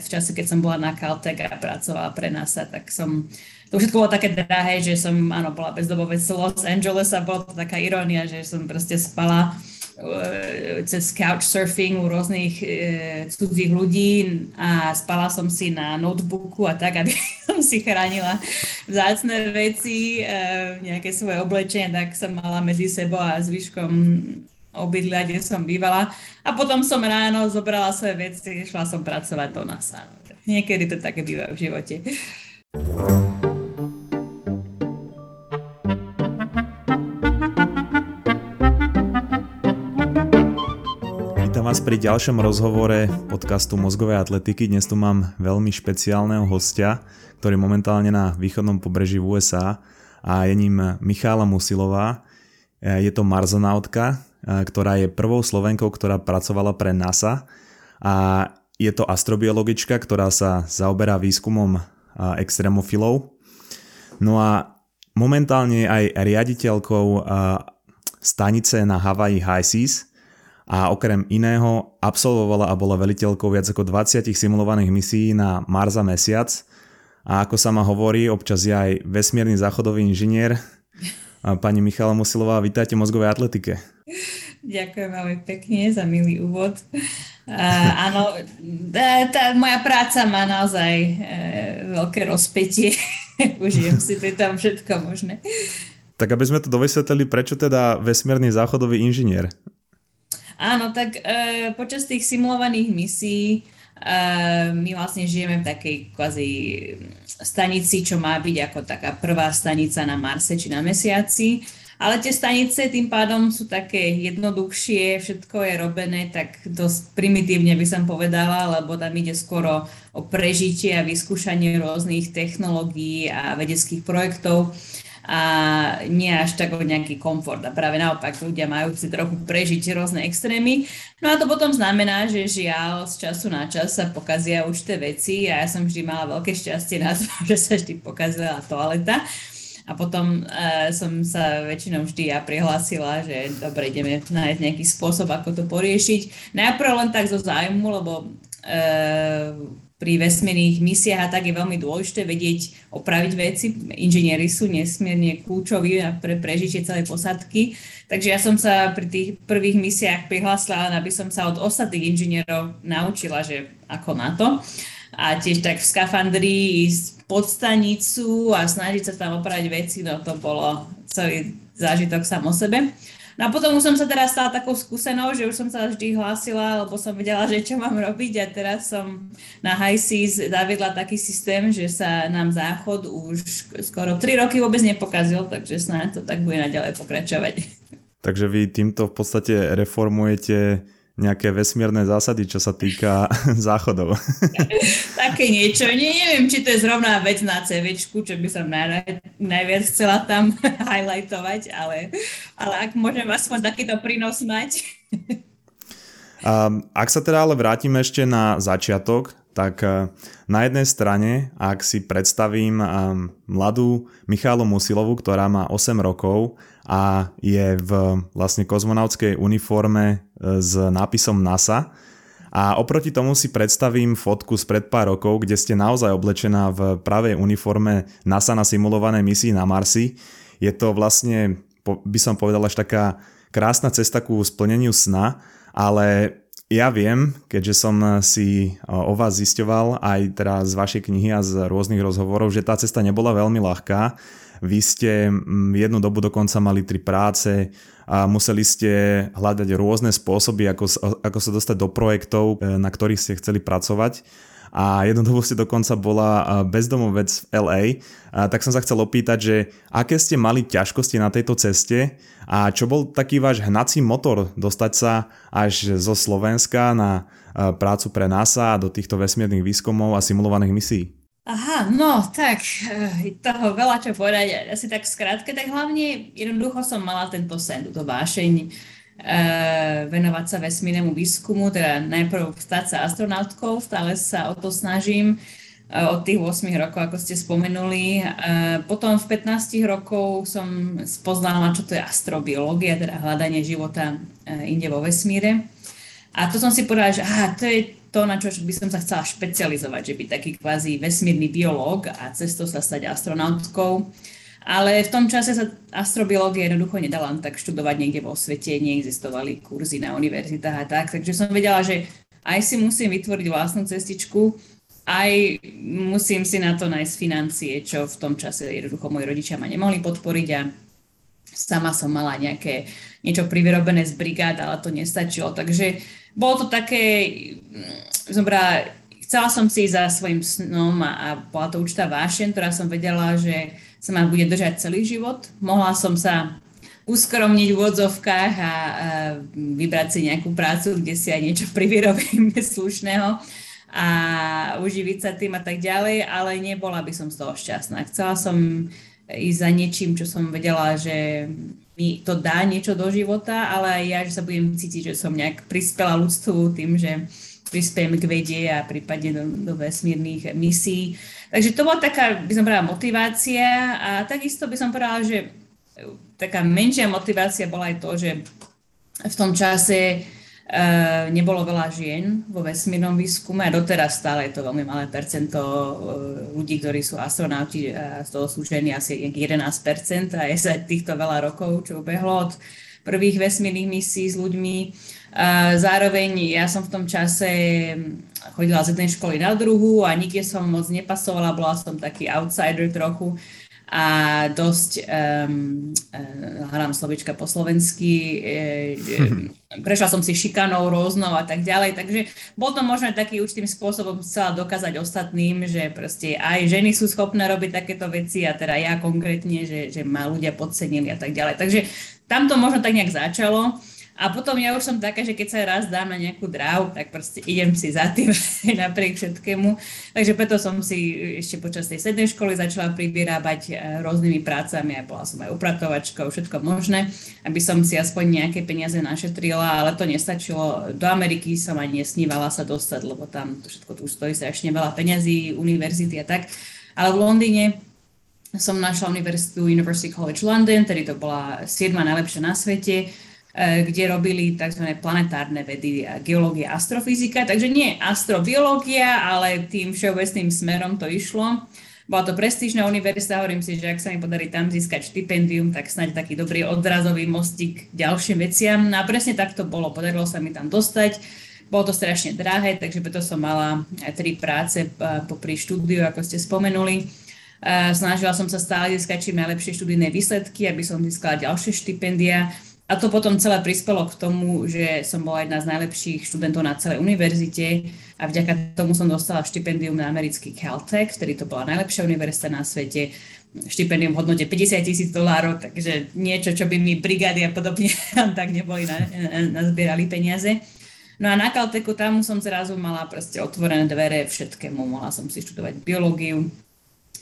v čase, keď som bola na Caltech a pracovala pre NASA, tak som to všetko bolo také drahé, že som, áno, bola bezdomovec Los Angeles a bola to taká irónia, že som proste spala uh, cez couchsurfing u rôznych uh, cudzích ľudí a spala som si na notebooku a tak, aby som si chránila vzácne veci, uh, nejaké svoje oblečenie, tak som mala medzi sebou a zvyškom obydlia, kde som bývala. A potom som ráno zobrala svoje veci, šla som pracovať do NASA. Niekedy to také býva v živote. Vás pri ďalšom rozhovore podcastu Mozgovej atletiky. Dnes tu mám veľmi špeciálneho hostia, ktorý je momentálne na východnom pobreží v USA a je ním Michála Musilová. Je to marzonautka, ktorá je prvou Slovenkou, ktorá pracovala pre NASA a je to astrobiologička, ktorá sa zaoberá výskumom extrémofilov. No a momentálne je aj riaditeľkou stanice na Hawaii High Seas, a okrem iného absolvovala a bola veliteľkou viac ako 20 simulovaných misií na Mars a Mesiac a ako sa ma hovorí, občas je aj vesmírny záchodový inžinier. Pani Michala Musilová, vítajte v mozgovej atletike. Ďakujem veľmi pekne za milý úvod. Uh, áno, tá moja práca má naozaj uh, veľké rozpetie. Užijem si to tam všetko možné. Tak aby sme to dovysvetlili, prečo teda vesmírny záchodový inžinier? Áno, tak e, počas tých simulovaných misií e, my vlastne žijeme v takej kvázi stanici, čo má byť ako taká prvá stanica na Marse či na Mesiaci. Ale tie stanice tým pádom sú také jednoduchšie, všetko je robené tak dosť primitívne by som povedala, lebo tam ide skoro o prežitie a vyskúšanie rôznych technológií a vedeckých projektov a nie až tak o nejaký komfort. A práve naopak ľudia majú si trochu prežiť rôzne extrémy. No a to potom znamená, že žiaľ z času na čas sa pokazia už tie veci a ja som vždy mala veľké šťastie na to, že sa vždy pokazila toaleta. A potom uh, som sa väčšinou vždy ja prihlásila, že dobre, ideme nájsť nejaký spôsob, ako to poriešiť. Najprv len tak zo zájmu, lebo uh, pri vesmírnych misiách a tak je veľmi dôležité vedieť opraviť veci. Inžinieri sú nesmierne kľúčoví pre prežitie celej posadky. Takže ja som sa pri tých prvých misiách prihlásila, aby som sa od ostatných inžinierov naučila, že ako na to. A tiež tak v skafandri ísť pod stanicu a snažiť sa tam opraviť veci, no to bolo celý zážitok sám o sebe. No a potom už som sa teraz stala takou skúsenou, že už som sa vždy hlásila, lebo som vedela, že čo mám robiť a teraz som na High Seas zaviedla taký systém, že sa nám záchod už skoro 3 roky vôbec nepokazil, takže snáď to tak bude naďalej pokračovať. Takže vy týmto v podstate reformujete nejaké vesmírne zásady, čo sa týka záchodov. Také niečo. Nie, neviem, či to je zrovna vec na CV, čo by som naj, najviac chcela tam highlightovať, ale, ale ak môžem aspoň takýto prínos mať. Um, ak sa teda ale vrátime ešte na začiatok, tak uh, na jednej strane, ak si predstavím um, mladú Michálu Musilovu, ktorá má 8 rokov a je v vlastne kozmonautskej uniforme e, s nápisom NASA, a oproti tomu si predstavím fotku z pred pár rokov, kde ste naozaj oblečená v pravej uniforme NASA na simulovanej misii na Marsi. Je to vlastne, by som povedal, až taká krásna cesta ku splneniu sna ale ja viem, keďže som si o vás zisťoval aj teda z vašej knihy a z rôznych rozhovorov, že tá cesta nebola veľmi ľahká. Vy ste jednu dobu dokonca mali tri práce a museli ste hľadať rôzne spôsoby, ako, ako sa dostať do projektov, e, na ktorých ste chceli pracovať a jednu dobu ste dokonca bola bezdomovec v LA, a tak som sa chcel opýtať, že aké ste mali ťažkosti na tejto ceste a čo bol taký váš hnací motor dostať sa až zo Slovenska na prácu pre NASA do týchto vesmírnych výskumov a simulovaných misií? Aha, no tak, eh, toho veľa čo povedať, asi tak skrátke, tak hlavne jednoducho som mala tento sen, túto vášeň Eh, venovať sa vesmírnemu výskumu, teda najprv stať sa astronautkou, stále sa o to snažím eh, od tých 8 rokov, ako ste spomenuli. Potom v 15 rokov som spoznala, čo to je astrobiológia, teda hľadanie života inde vo vesmíre. A to som si povedala, že aha, to je to, na čo by som sa chcela špecializovať, že byť taký kvázi vesmírny biológ a cestou sa stať astronautkou. Ale v tom čase sa astrobiológia jednoducho nedala tak študovať niekde vo svete, neexistovali kurzy na univerzitách a tak, takže som vedela, že aj si musím vytvoriť vlastnú cestičku, aj musím si na to nájsť financie, čo v tom čase jednoducho moji rodičia ma nemohli podporiť a sama som mala nejaké niečo privyrobené z brigád, ale to nestačilo. Takže bolo to také, som brala, chcela som si za svojim snom a, a bola to určitá vášen, ktorá som vedela, že sa ma bude držať celý život. Mohla som sa uskromniť v odzovkách a, a vybrať si nejakú prácu, kde si aj niečo privyrobím slušného a uživiť sa tým a tak ďalej, ale nebola by som z toho šťastná. Chcela som ísť za niečím, čo som vedela, že mi to dá niečo do života, ale aj ja, že sa budem cítiť, že som nejak prispela ľudstvu tým, že prispiem k vede a prípadne do, do vesmírnych misií. Takže to bola taká, by som povedala, motivácia a takisto by som povedala, že taká menšia motivácia bola aj to, že v tom čase uh, nebolo veľa žien vo vesmírnom výskume a doteraz stále je to veľmi malé percento uh, ľudí, ktorí sú astronauti a z toho sú ženy asi 11% a je sa týchto veľa rokov, čo ubehlo od prvých vesmírnych misií s ľuďmi. Zároveň ja som v tom čase chodila z jednej školy na druhú a nikde som moc nepasovala, bola som taký outsider trochu a dosť, um, uh, hľadám slovička po slovensky, uh, prešla som si šikanou rôznou a tak ďalej, takže bol to možno taký určitým spôsobom chcela dokázať ostatným, že proste aj ženy sú schopné robiť takéto veci a teda ja konkrétne, že, že ma ľudia podcenili a tak ďalej. Takže tam to možno tak nejak začalo. A potom ja už som taká, že keď sa raz dám na nejakú dráhu, tak proste idem si za tým napriek všetkému. Takže preto som si ešte počas tej sednej školy začala privyrábať eh, rôznymi prácami a bola som aj upratovačkou, všetko možné, aby som si aspoň nejaké peniaze našetrila, ale to nestačilo. Do Ameriky som ani nesnívala sa dostať, lebo tam to všetko tu stojí strašne veľa peňazí, univerzity a tak. Ale v Londýne som našla univerzitu University College London, tedy to bola siedma najlepšia na svete kde robili tzv. planetárne vedy, geológia, astrofyzika. Takže nie astrobiológia, ale tým všeobecným smerom to išlo. Bola to prestížna univerzita, hovorím si, že ak sa mi podarí tam získať štipendium, tak snáď taký dobrý odrazový mostík k ďalším veciam. No a presne tak to bolo, podarilo sa mi tam dostať. Bolo to strašne drahé, takže preto som mala tri práce e, popri štúdiu, ako ste spomenuli. E, snažila som sa stále získať čím najlepšie študijné výsledky, aby som získala ďalšie štipendia a to potom celé prispelo k tomu, že som bola jedna z najlepších študentov na celej univerzite a vďaka tomu som dostala štipendium na americký Caltech, ktorý to bola najlepšia univerzita na svete, štipendium v hodnote 50 tisíc dolárov, takže niečo, čo by mi brigády a podobne tak neboli, na, nazbierali peniaze. No a na Caltechu tam som zrazu mala proste otvorené dvere všetkému. Mohla som si študovať biológiu,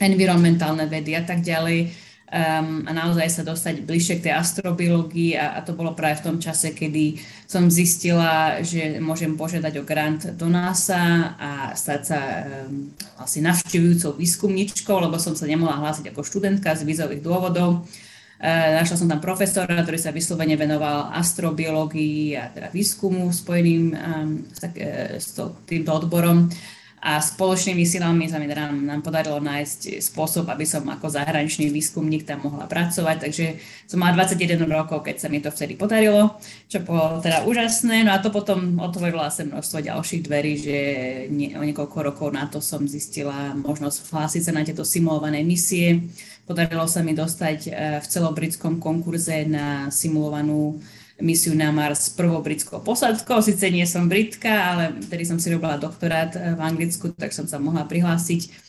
environmentálne vedy a tak ďalej um, a naozaj sa dostať bližšie k tej astrobiológii a, a to bolo práve v tom čase, kedy som zistila, že môžem požiadať o grant do NASA a stať sa um, asi navštevujúcou výskumničkou, lebo som sa nemohla hlásiť ako študentka z vízových dôvodov. Uh, našla som tam profesora, ktorý sa vyslovene venoval astrobiológii a teda výskumu spojeným um, s, tak, uh, s to, týmto odborom a spoločnými silami sa mi teda nám podarilo nájsť spôsob, aby som ako zahraničný výskumník tam mohla pracovať, takže som mala 21 rokov, keď sa mi to vtedy podarilo, čo bolo teda úžasné, no a to potom otvorilo sa množstvo ďalších dverí, že nie, o niekoľko rokov na to som zistila možnosť hlásiť sa na tieto simulované misie, podarilo sa mi dostať eh, v celobritskom konkurze na simulovanú misiu na Mars prvou britskou posádkou. Sice nie som Britka, ale vtedy som si robila doktorát v Anglicku, tak som sa mohla prihlásiť.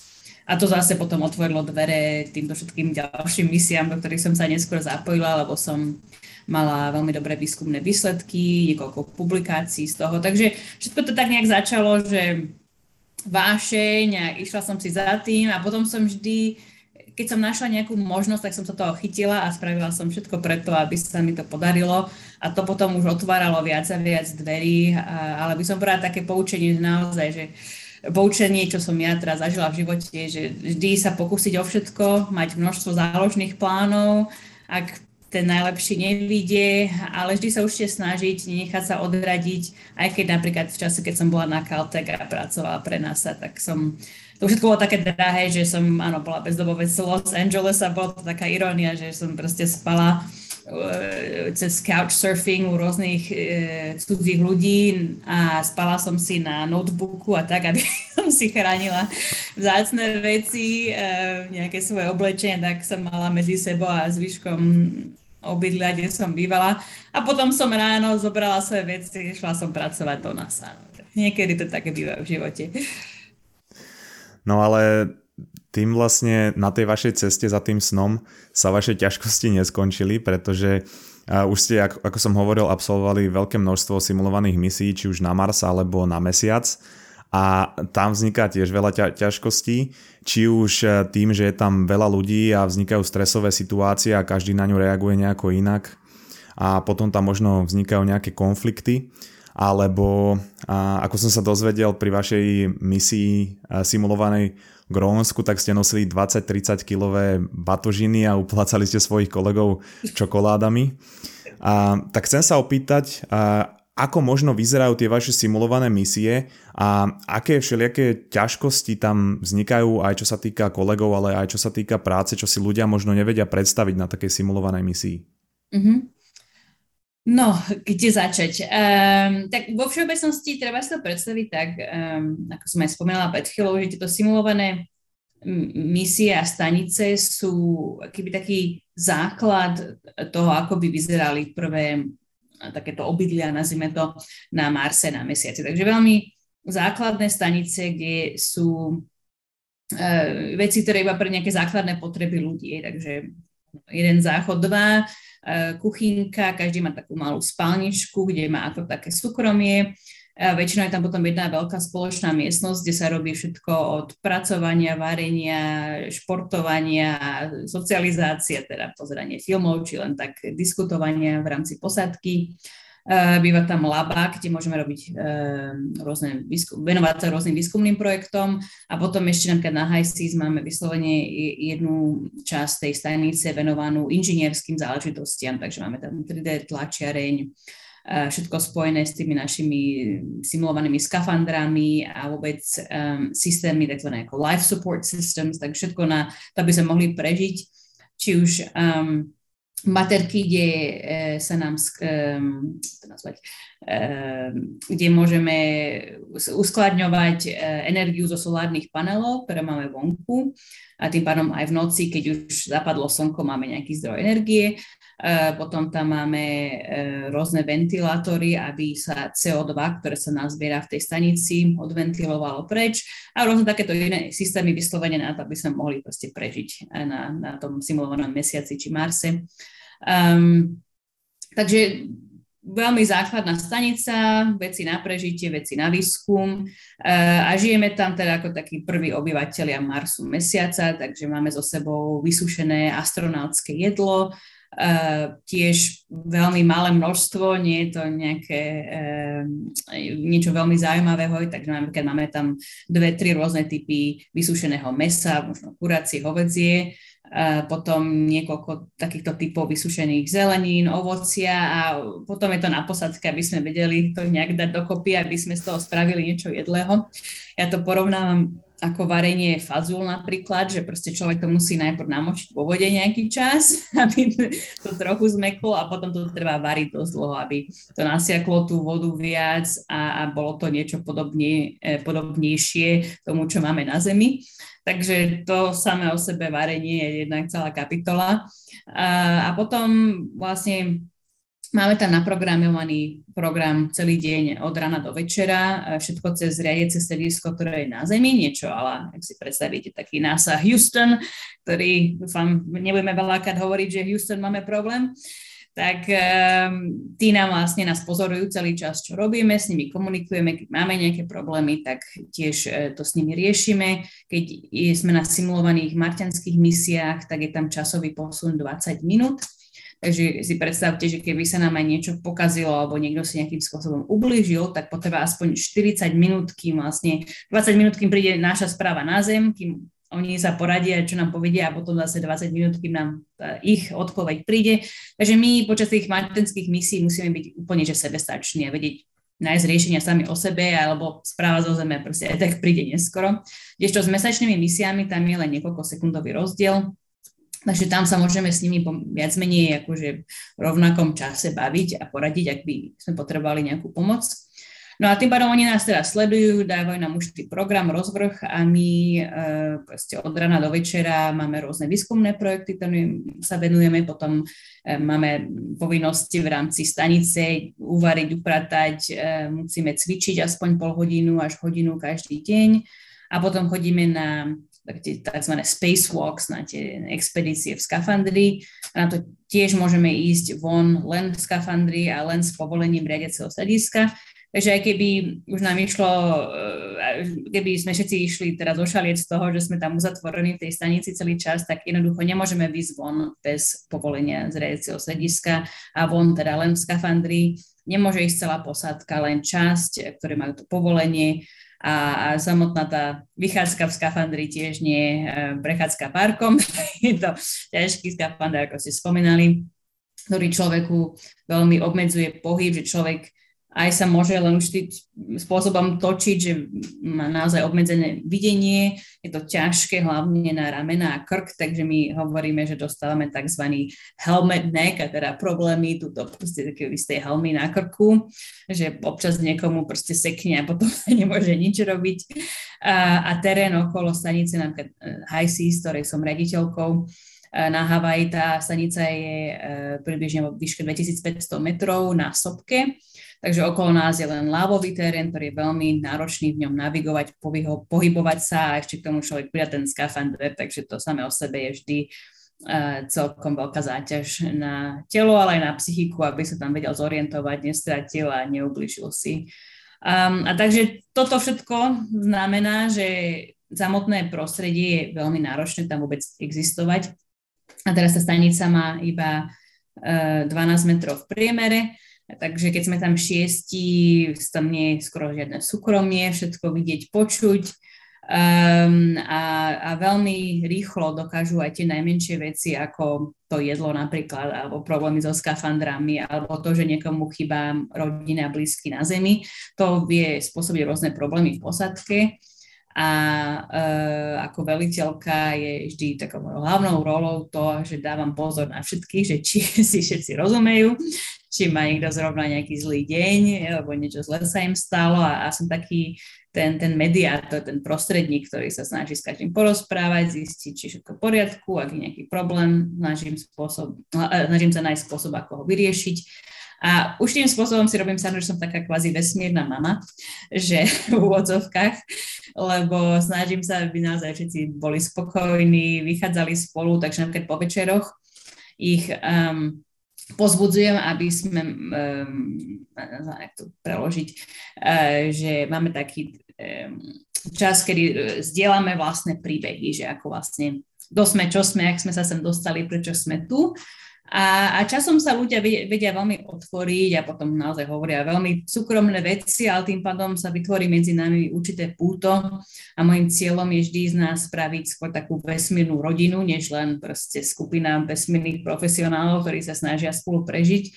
A to zase potom otvorilo dvere týmto všetkým ďalším misiám, do ktorých som sa neskôr zapojila, lebo som mala veľmi dobré výskumné výsledky, niekoľko publikácií z toho. Takže všetko to tak nejak začalo, že vášeň a išla som si za tým a potom som vždy keď som našla nejakú možnosť, tak som sa toho chytila a spravila som všetko preto, aby sa mi to podarilo. A to potom už otváralo viac a viac dverí, ale by som povedala také poučenie naozaj, že poučenie, čo som ja teraz zažila v živote, že vždy sa pokúsiť o všetko, mať množstvo záložných plánov. Ak ten najlepší nevidie, ale vždy sa určite snažiť, nechať sa odradiť, aj keď napríklad v čase, keď som bola na Caltech a pracovala pre NASA, tak som to všetko bolo také drahé, že som, áno, bola bezdobovec Los Angeles a bola to taká irónia, že som proste spala cez couchsurfing u rôznych uh, cudzích ľudí a spala som si na notebooku a tak, aby som si chránila vzácne veci, uh, nejaké svoje oblečenie, tak som mala medzi sebou a zvyškom obydlia, kde som bývala. A potom som ráno zobrala svoje veci, šla som pracovať do NASA. Niekedy to také býva v živote. No ale tým vlastne na tej vašej ceste za tým snom sa vaše ťažkosti neskončili, pretože už ste, ako, som hovoril, absolvovali veľké množstvo simulovaných misií, či už na Mars alebo na Mesiac. A tam vzniká tiež veľa ťa, ťažkostí, či už e, tým, že je tam veľa ľudí a vznikajú stresové situácie a každý na ňu reaguje nejako inak. A potom tam možno vznikajú nejaké konflikty. Alebo ako som sa dozvedel pri vašej misii simulovanej Grónsku, tak ste nosili 20-30 kilové batožiny a uplácali ste svojich kolegov čokoládami. A, tak chcem sa opýtať, a, ako možno vyzerajú tie vaše simulované misie a aké všelijaké ťažkosti tam vznikajú aj čo sa týka kolegov, ale aj čo sa týka práce, čo si ľudia možno nevedia predstaviť na takej simulovanej misii. Mm-hmm. No, kde začať? Um, tak vo všeobecnosti treba si to predstaviť tak, um, ako som aj spomínala pred chvíľou, že tieto simulované misie a stanice sú akýby taký základ toho, ako by vyzerali prvé takéto obydlia, nazvime to, na Marse, na Mesiaci. Takže veľmi základné stanice, kde sú uh, veci, ktoré iba pre nejaké základné potreby ľudí. Takže jeden záchod, dva, E, kuchynka, každý má takú malú spálničku, kde má ako také súkromie. A väčšinou je tam potom jedna veľká spoločná miestnosť, kde sa robí všetko od pracovania, varenia, športovania, socializácie, teda pozeranie filmov, či len tak diskutovania v rámci posadky. Eh, býva tam laba, kde môžeme robiť eh, rôzne, venovať sa rôznym výskumným projektom. A potom ešte napríklad na HiSeas máme vyslovene jednu časť tej stanice venovanú inžinierským záležitostiam, takže máme tam 3D tlačiareň, eh, všetko spojené s tými našimi simulovanými skafandrami a vôbec um, systémy tzv. life support systems, tak všetko na to, aby sme mohli prežiť, či už um, materky, kde e, sa nám to nazvať, e, kde môžeme uskladňovať e, energiu zo solárnych panelov, ktoré máme vonku a tým pádom aj v noci, keď už zapadlo slnko, máme nejaký zdroj energie. Potom tam máme rôzne ventilátory, aby sa CO2, ktoré sa nazbiera v tej stanici, odventilovalo preč a rôzne takéto iné systémy vyslovene na to, aby sme mohli proste prežiť na, na tom simulovanom mesiaci či Marse. Um, takže veľmi základná stanica, veci na prežitie, veci na výskum a žijeme tam teda ako takí prví obyvateľia Marsu mesiaca, takže máme so sebou vysušené astronautské jedlo, tiež veľmi malé množstvo, nie je to nejaké uh, niečo veľmi zaujímavého, takže keď máme tam dve, tri rôzne typy vysušeného mesa, možno kuracie, hovedzie, potom niekoľko takýchto typov vysušených zelenín, ovocia a potom je to na posadke, aby sme vedeli to nejak dať dokopy, aby sme z toho spravili niečo jedlého. Ja to porovnávam ako varenie fazul napríklad, že proste človek to musí najprv namočiť vo vode nejaký čas, aby to trochu zmeklo a potom to treba variť dosť dlho, aby to nasiaklo tú vodu viac a, a bolo to niečo podobne, eh, podobnejšie tomu, čo máme na Zemi. Takže to samé o sebe varenie je jednak celá kapitola. A, a potom vlastne Máme tam naprogramovaný program celý deň od rana do večera, všetko cez riadiace stredisko, ktoré je na Zemi, niečo, ale ak si predstavíte taký NASA Houston, ktorý, dúfam, nebudeme veľakrát hovoriť, že Houston máme problém, tak um, tí nám vlastne nás pozorujú celý čas, čo robíme, s nimi komunikujeme, keď máme nejaké problémy, tak tiež uh, to s nimi riešime. Keď sme na simulovaných marťanských misiách, tak je tam časový posun 20 minút. Takže si predstavte, že keby sa nám aj niečo pokazilo alebo niekto si nejakým spôsobom ublížil, tak potreba aspoň 40 minút, kým vlastne 20 minút, kým príde naša správa na zem, kým oni sa poradia, čo nám povedia a potom zase 20 minút, kým nám ich odpoveď príde. Takže my počas tých matenských misií musíme byť úplne že sebestační a vedieť nájsť riešenia sami o sebe, alebo správa zo zeme proste aj tak príde neskoro. Kdežto s mesačnými misiami tam je len niekoľko sekundový rozdiel, takže tam sa môžeme s nimi viac menej akože v rovnakom čase baviť a poradiť, ak by sme potrebovali nejakú pomoc. No a tým pádom oni nás teraz sledujú, dávajú nám už program, rozvrh a my e, proste od rana do večera máme rôzne výskumné projekty, ktorým sa venujeme, potom e, máme povinnosti v rámci stanice uvariť, upratať, e, musíme cvičiť aspoň pol hodinu až hodinu každý deň a potom chodíme na tzv. spacewalks, na tie expedície v skafandri. A na to tiež môžeme ísť von len v skafandri a len s povolením riadiaceho sadiska. Takže aj keby už nám išlo, eh, keby sme všetci išli teraz ošalieť z toho, že sme tam uzatvorení v tej stanici celý čas, tak jednoducho nemôžeme výsť von bez povolenia z riadiaceho sediska a von teda len v skafandri. Nemôže ísť celá posádka, len časť, ktoré majú to povolenie a, samotná tá vychádzka v skafandri tiež nie je eh, prechádzka parkom. je to ťažký skafandr, ako ste spomínali, ktorý človeku veľmi obmedzuje pohyb, že človek aj sa môže len už tým spôsobom točiť, že má naozaj obmedzené videnie, je to ťažké hlavne na ramena a krk, takže my hovoríme, že dostávame tzv. helmet neck, a teda problémy, túto proste také isté helmy na krku, že občas niekomu proste sekne a potom sa nemôže nič robiť. A, a terén okolo stanice, napríklad eh, High Seas, ktorej som rediteľkou, eh, na Havaji tá stanica je e, približne vo výške 2500 metrov na sopke Takže okolo nás je len lávový terén, ktorý je veľmi náročný v ňom navigovať, pohybovať sa a ešte k tomu človek pridá ten skafander, takže to samé o sebe je vždy uh, celkom veľká záťaž na telo, ale aj na psychiku, aby sa tam vedel zorientovať, nestratil a neubližil si. Um, a takže toto všetko znamená, že samotné prostredie je veľmi náročné tam vôbec existovať. A teraz tá stanica má iba uh, 12 metrov v priemere, Takže keď sme tam šiesti, tam nie je skoro žiadne súkromie, všetko vidieť, počuť. Um, a, a veľmi rýchlo dokážu aj tie najmenšie veci, ako to jedlo napríklad, alebo problémy so skafandrami, alebo to, že niekomu chýba rodina blízky na zemi. To vie spôsobiť rôzne problémy v posadke. A e, ako veliteľka je vždy takou hlavnou rolou to, že dávam pozor na všetkých, že či si všetci rozumejú, či má niekto zrovna nejaký zlý deň, alebo niečo zle sa im stalo a, a som taký ten, ten mediátor, ten prostredník, ktorý sa snaží s každým porozprávať, zistiť, či všetko v poriadku, ak je nejaký problém, snažím, spôsob, snažím sa nájsť spôsob, ako ho vyriešiť. A už tým spôsobom si robím sa, že som taká kvázi vesmírna mama, že v úvodzovkách, lebo snažím sa, aby naozaj všetci boli spokojní, vychádzali spolu, takže napríklad po večeroch ich um, pozbudzujem, aby sme, um, to preložiť, uh, že máme taký um, čas, kedy uh, zdieľame vlastné príbehy, že ako vlastne kto sme, čo sme, ak sme sa sem dostali, prečo sme tu a, a časom sa ľudia vedia, veľmi otvoriť a potom naozaj hovoria veľmi súkromné veci, ale tým pádom sa vytvorí medzi nami určité púto a môjim cieľom je vždy z nás spraviť skôr takú vesmírnu rodinu, než len proste skupina vesmírnych profesionálov, ktorí sa snažia spolu prežiť.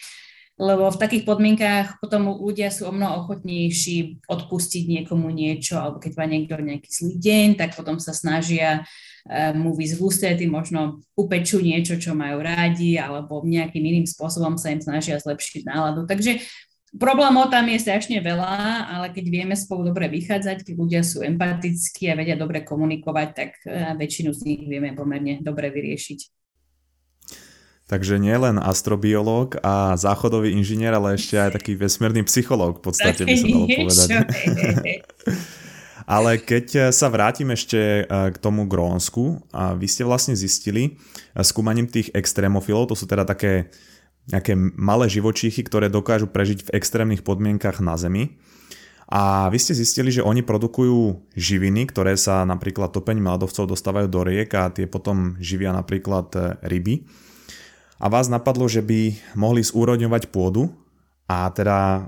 Lebo v takých podmienkách potom ľudia sú o mnoho ochotnejší odpustiť niekomu niečo, alebo keď má niekto nejaký zlý deň, tak potom sa snažia uh, mu výsť v ústrety, možno upečú niečo, čo majú rádi, alebo nejakým iným spôsobom sa im snažia zlepšiť náladu. Takže Problémov tam je strašne veľa, ale keď vieme spolu dobre vychádzať, keď ľudia sú empatickí a vedia dobre komunikovať, tak e, väčšinu z nich vieme pomerne dobre vyriešiť. Takže nie len astrobiológ a záchodový inžinier, ale ešte aj taký vesmírny psychológ v podstate by sa dalo povedať. Ale keď sa vrátim ešte e, k tomu Grónsku, a vy ste vlastne zistili e, skúmaním tých extrémofilov, to sú teda také nejaké malé živočíchy, ktoré dokážu prežiť v extrémnych podmienkach na Zemi. A vy ste zistili, že oni produkujú živiny, ktoré sa napríklad topením ľadovcov dostávajú do riek a tie potom živia napríklad ryby a vás napadlo, že by mohli zúrodňovať pôdu a teda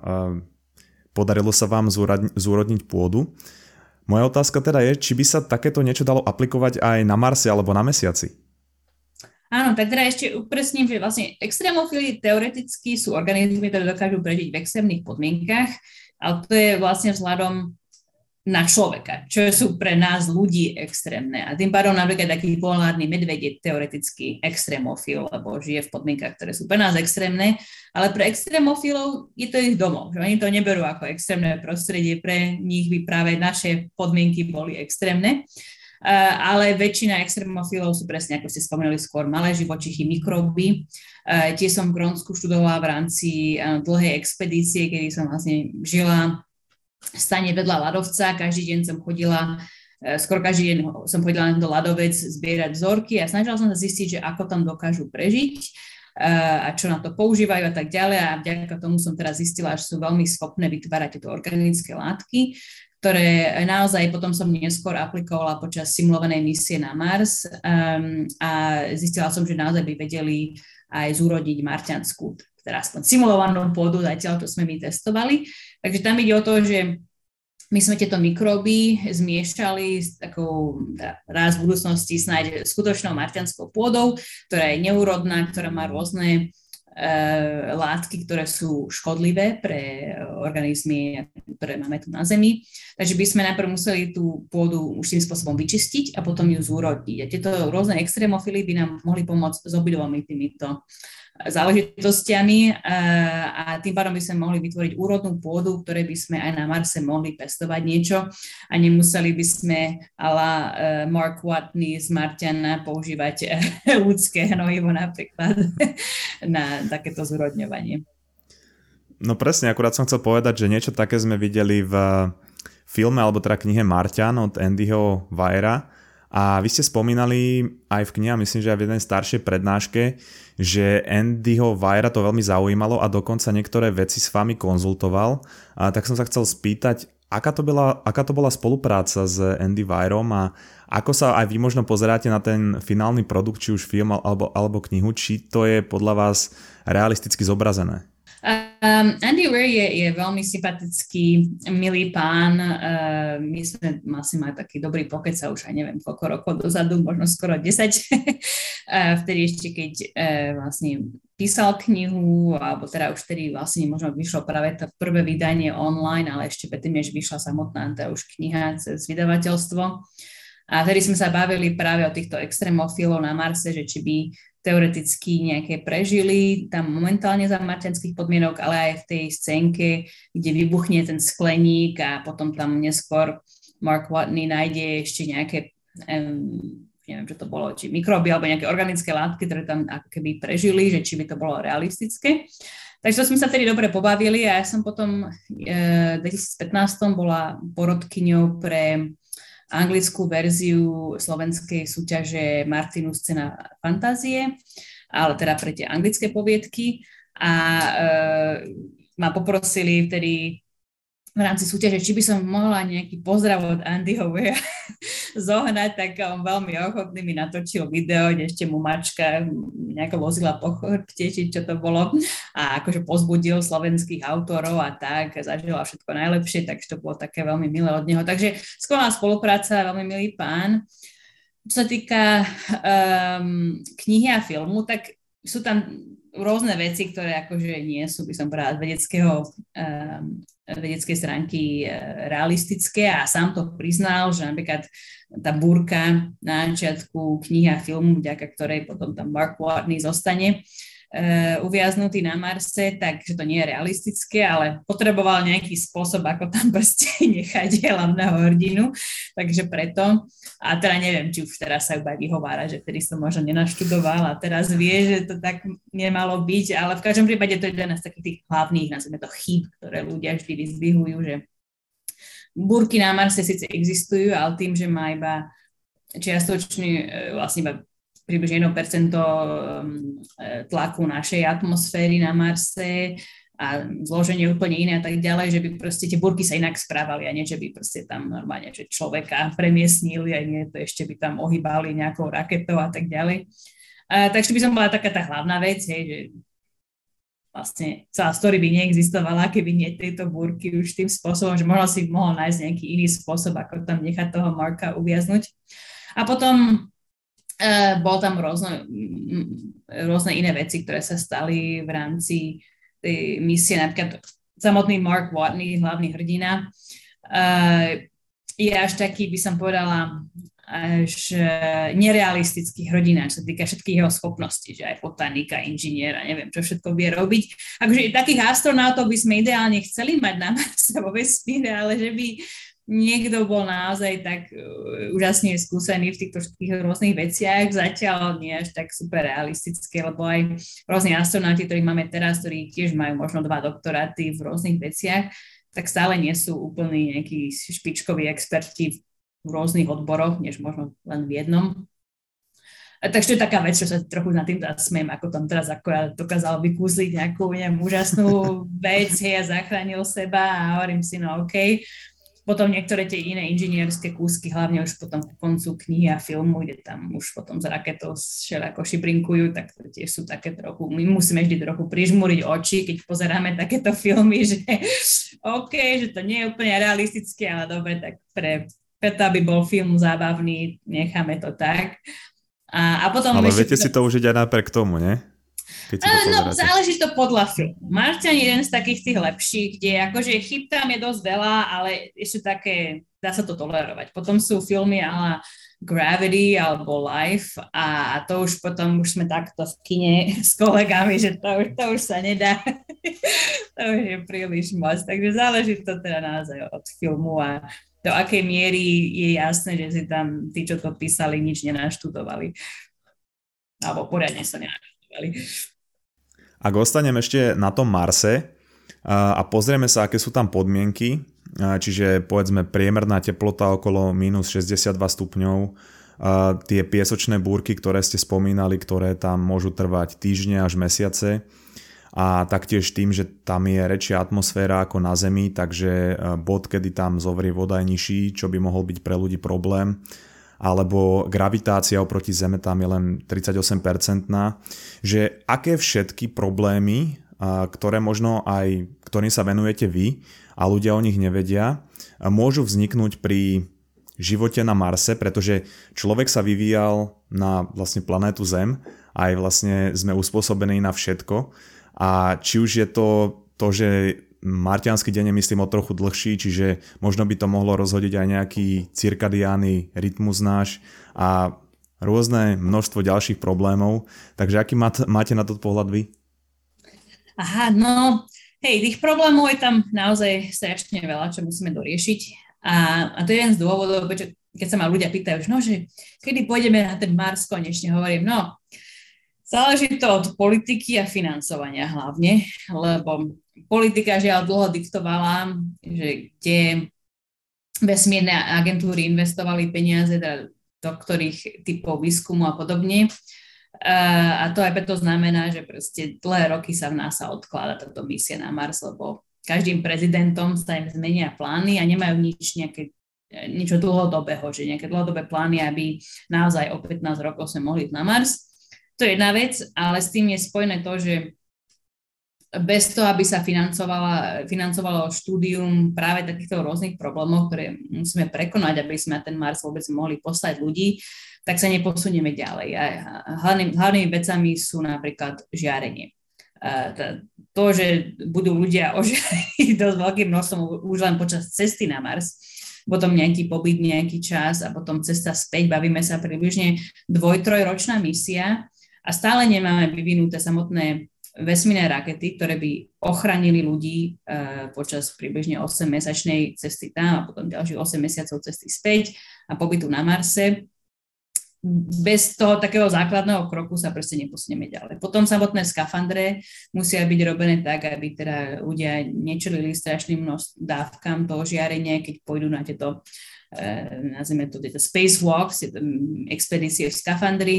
podarilo sa vám zúrodniť pôdu. Moja otázka teda je, či by sa takéto niečo dalo aplikovať aj na Marse alebo na Mesiaci. Áno, tak teda ešte upresním, že vlastne extrémofily teoreticky sú organizmy, ktoré dokážu prežiť v extrémnych podmienkach, ale to je vlastne vzhľadom na človeka, čo sú pre nás ľudí extrémne. A tým pádom napríklad taký polárny medveď je teoreticky extrémofil, lebo žije v podmienkach, ktoré sú pre nás extrémne, ale pre extrémofilov je to ich domov. Že oni to neberú ako extrémne prostredie, pre nich by práve naše podmienky boli extrémne. Ale väčšina extrémofilov sú presne, ako ste spomínali skôr, malé živočichy, mikroby. Tie som v Grónsku študovala v rámci dlhej expedície, kedy som vlastne žila stane vedľa ľadovca, každý deň som chodila e, skoro každý deň som chodila na to ľadovec zbierať vzorky a snažila som sa zistiť, že ako tam dokážu prežiť e, a čo na to používajú a tak ďalej. A vďaka tomu som teraz zistila, že sú veľmi schopné vytvárať tieto organické látky, ktoré naozaj potom som neskôr aplikovala počas simulovanej misie na Mars um, a zistila som, že naozaj by vedeli aj zúrodiť marťanskú teda aspoň simulovanú pôdu, zatiaľ čo sme my testovali. Takže tam ide o to, že my sme tieto mikróby zmiešali s takou teda raz v budúcnosti snáď skutočnou marťanskou pôdou, ktorá je neúrodná, ktorá má rôzne e, látky, ktoré sú škodlivé pre organizmy, ktoré máme tu na Zemi. Takže by sme najprv museli tú pôdu už tým spôsobom vyčistiť a potom ju zúrodiť. A tieto rôzne extrémofily by nám mohli pomôcť s obidvomi týmito záležitostiami a tým pádom by sme mohli vytvoriť úrodnú pôdu, ktoré by sme aj na Marse mohli pestovať niečo a nemuseli by sme ala e, Mark Watney z Martiana používať e, ľudské hnojivo napríklad na takéto zúrodňovanie. No presne, akurát som chcel povedať, že niečo také sme videli v filme alebo teda knihe Martian od Andyho Vajera, a vy ste spomínali aj v knihe, myslím, že aj v jednej staršej prednáške, že Andyho Vajra to veľmi zaujímalo a dokonca niektoré veci s vami konzultoval. A tak som sa chcel spýtať, aká to, bola, aká to bola spolupráca s Andy Vajrom a ako sa aj vy možno pozeráte na ten finálny produkt, či už film alebo, alebo knihu, či to je podľa vás realisticky zobrazené? Um, Andy Weir je, je veľmi sympatický, milý pán. Uh, my sme asi mali taký dobrý pokec sa už aj neviem koľko rokov dozadu, možno skoro 10. uh, vtedy ešte keď uh, vlastne písal knihu, alebo teda už vtedy vlastne možno vyšlo práve to prvé vydanie online, ale ešte predtým, než vyšla samotná tá už kniha cez vydavateľstvo. A vtedy sme sa bavili práve o týchto extrémofilov na Marse, že či by teoreticky nejaké prežili tam momentálne za marťanských podmienok, ale aj v tej scénke, kde vybuchne ten skleník a potom tam neskôr Mark Watney nájde ešte nejaké, um, neviem, čo to bolo, či mikroby alebo nejaké organické látky, ktoré tam ako keby prežili, že či by to bolo realistické. Takže to sme sa tedy dobre pobavili a ja som potom e, v 2015 bola porodkyňou pre anglickú verziu slovenskej súťaže Martinus Cena fantázie, ale teda pre tie anglické poviedky. A e, ma poprosili vtedy v rámci súťaže, či by som mohla nejaký pozdrav od Andyho Weir zohnať, tak on veľmi ochotný mi natočil video, kde ešte mu mačka nejako vozila po chrbte, či čo to bolo a akože pozbudil slovenských autorov a tak, zažila všetko najlepšie, takže to bolo také veľmi milé od neho. Takže skvelá spolupráca, veľmi milý pán. Čo sa týka um, knihy a filmu, tak sú tam rôzne veci, ktoré akože nie sú, by som povedala, vedeckého um, vedeckej stránky e, realistické a sám to priznal, že napríklad tá búrka na začiatku knihy a filmu, vďaka ktorej potom tam Mark Watney zostane, uh, uviaznutý na Marse, takže to nie je realistické, ale potreboval nejaký spôsob, ako tam proste nechať hlavného hrdinu, takže preto. A teda neviem, či už teraz sa iba vyhovára, že vtedy som možno nenaštudoval a teraz vie, že to tak nemalo byť, ale v každom prípade to je jeden z takých tých hlavných, nazvime to chýb, ktoré ľudia vždy vyzdvihujú, že burky na Marse síce existujú, ale tým, že má iba čiastočný, e, vlastne iba približne 1% um, e, tlaku našej atmosféry na Marse a zloženie úplne iné a tak ďalej, že by proste tie burky sa inak správali a nie, že by proste tam normálne že človeka premiesnili a nie, to ešte by tam ohýbali nejakou raketou a tak ďalej. A, takže by som bola taká tá hlavná vec, hej, že vlastne celá story by neexistovala, keby nie tejto búrky už tým spôsobom, že možno si mohol nájsť nejaký iný spôsob, ako tam nechať toho Marka uviaznuť. A potom Uh, bol tam rôzne, rôzne iné veci, ktoré sa stali v rámci tej misie, napríklad samotný Mark Watney, hlavný hrdina, uh, je až taký, by som povedala, až nerealistický hrdina, čo sa týka všetkých jeho schopností, že aj botanika, inžiniera, neviem, čo všetko vie robiť. Akože takých astronautov by sme ideálne chceli mať na Marse vo vesmíre, ale že by niekto bol naozaj tak uh, úžasne skúsený v týchto všetkých rôznych veciach, zatiaľ nie až tak super realistické, lebo aj rôzni astronauti, ktorí máme teraz, ktorí tiež majú možno dva doktoráty v rôznych veciach, tak stále nie sú úplní nejakí špičkoví experti v rôznych odboroch, než možno len v jednom. A takže to je taká vec, čo sa trochu na tým zasmiem, ako tam teraz ako ja dokázal vykúzliť nejakú neviem, úžasnú vec, hej, a zachránil seba a hovorím si, no OK, potom niektoré tie iné inžinierské kúsky, hlavne už potom ku koncu knihy a filmu, kde tam už potom z raketou všelijako šibrinkujú, tak to tiež sú také trochu, my musíme vždy trochu prižmúriť oči, keď pozeráme takéto filmy, že OK, že to nie je úplne realistické, ale dobre, tak pre, preto, aby bol film zábavný, necháme to tak. A, a potom ale viete to... si to užiť aj napriek tomu, nie? Keď si to no, záleží to podľa filmu. Martian je jeden z takých tých lepších, kde akože chyb tam je dosť veľa, ale ešte také, dá sa to tolerovať. Potom sú filmy ale Gravity alebo Life a, a to už potom už sme takto v kine s kolegami, že to už, to už sa nedá. to už je príliš moc. Takže záleží to teda naozaj od filmu a do akej miery je jasné, že si tam tí, čo to písali, nič nenaštudovali. Alebo poriadne sa nenaštudovali. Ak ostanem ešte na tom Marse a pozrieme sa, aké sú tam podmienky, čiže povedzme priemerná teplota okolo minus 62 stupňov, tie piesočné búrky, ktoré ste spomínali, ktoré tam môžu trvať týždne až mesiace a taktiež tým, že tam je rečia atmosféra ako na Zemi, takže bod, kedy tam zovrie voda je nižší, čo by mohol byť pre ľudí problém alebo gravitácia oproti Zeme tam je len 38%, že aké všetky problémy, ktoré možno aj, ktorým sa venujete vy a ľudia o nich nevedia, môžu vzniknúť pri živote na Marse, pretože človek sa vyvíjal na vlastne planétu Zem aj vlastne sme uspôsobení na všetko. A či už je to to, že Martianský deň je myslím o trochu dlhší, čiže možno by to mohlo rozhodiť aj nejaký cirkadiálny rytmus náš a rôzne množstvo ďalších problémov. Takže aký máte na to pohľad vy? Aha, no hej, tých problémov je tam naozaj strašne veľa, čo musíme doriešiť. A, a to je jeden z dôvodov, prečo keď sa ma ľudia pýtajú, že no, že kedy pôjdeme na ten Mars, konečne hovorím, no, záleží to od politiky a financovania hlavne, lebo politika žiaľ dlho diktovala, že kde vesmírne agentúry investovali peniaze teda do ktorých typov výskumu a podobne. A to aj preto znamená, že proste dlhé roky sa v NASA odkláda táto misia na Mars, lebo každým prezidentom sa im zmenia plány a nemajú nič nejaké niečo dlhodobého, že nejaké dlhodobé plány, aby naozaj o 15 rokov sme mohli ísť na Mars. To je jedna vec, ale s tým je spojené to, že bez toho, aby sa financovalo štúdium práve takýchto rôznych problémov, ktoré musíme prekonať, aby sme na ten Mars vôbec mohli poslať ľudí, tak sa neposunieme ďalej. A hlavným, hlavnými vecami sú napríklad žiarenie. To, že budú ľudia ožiariť dosť veľkým množstvom už len počas cesty na Mars, potom nejaký pobyt, nejaký čas a potom cesta späť, bavíme sa približne dvoj, trojročná misia a stále nemáme vyvinuté samotné vesmírne rakety, ktoré by ochránili ľudí uh, počas približne 8-mesačnej cesty tam a potom ďalších 8 mesiacov cesty späť a pobytu na Marse. Bez toho takého základného kroku sa proste neposunieme ďalej. Potom samotné skafandre musia byť robené tak, aby teda ľudia nečelili strašným množstvom dávkam toho žiarenia, keď pôjdu na tieto, uh, nazvime to, tieto spacewalks, tieto mm, expedície v skafandri,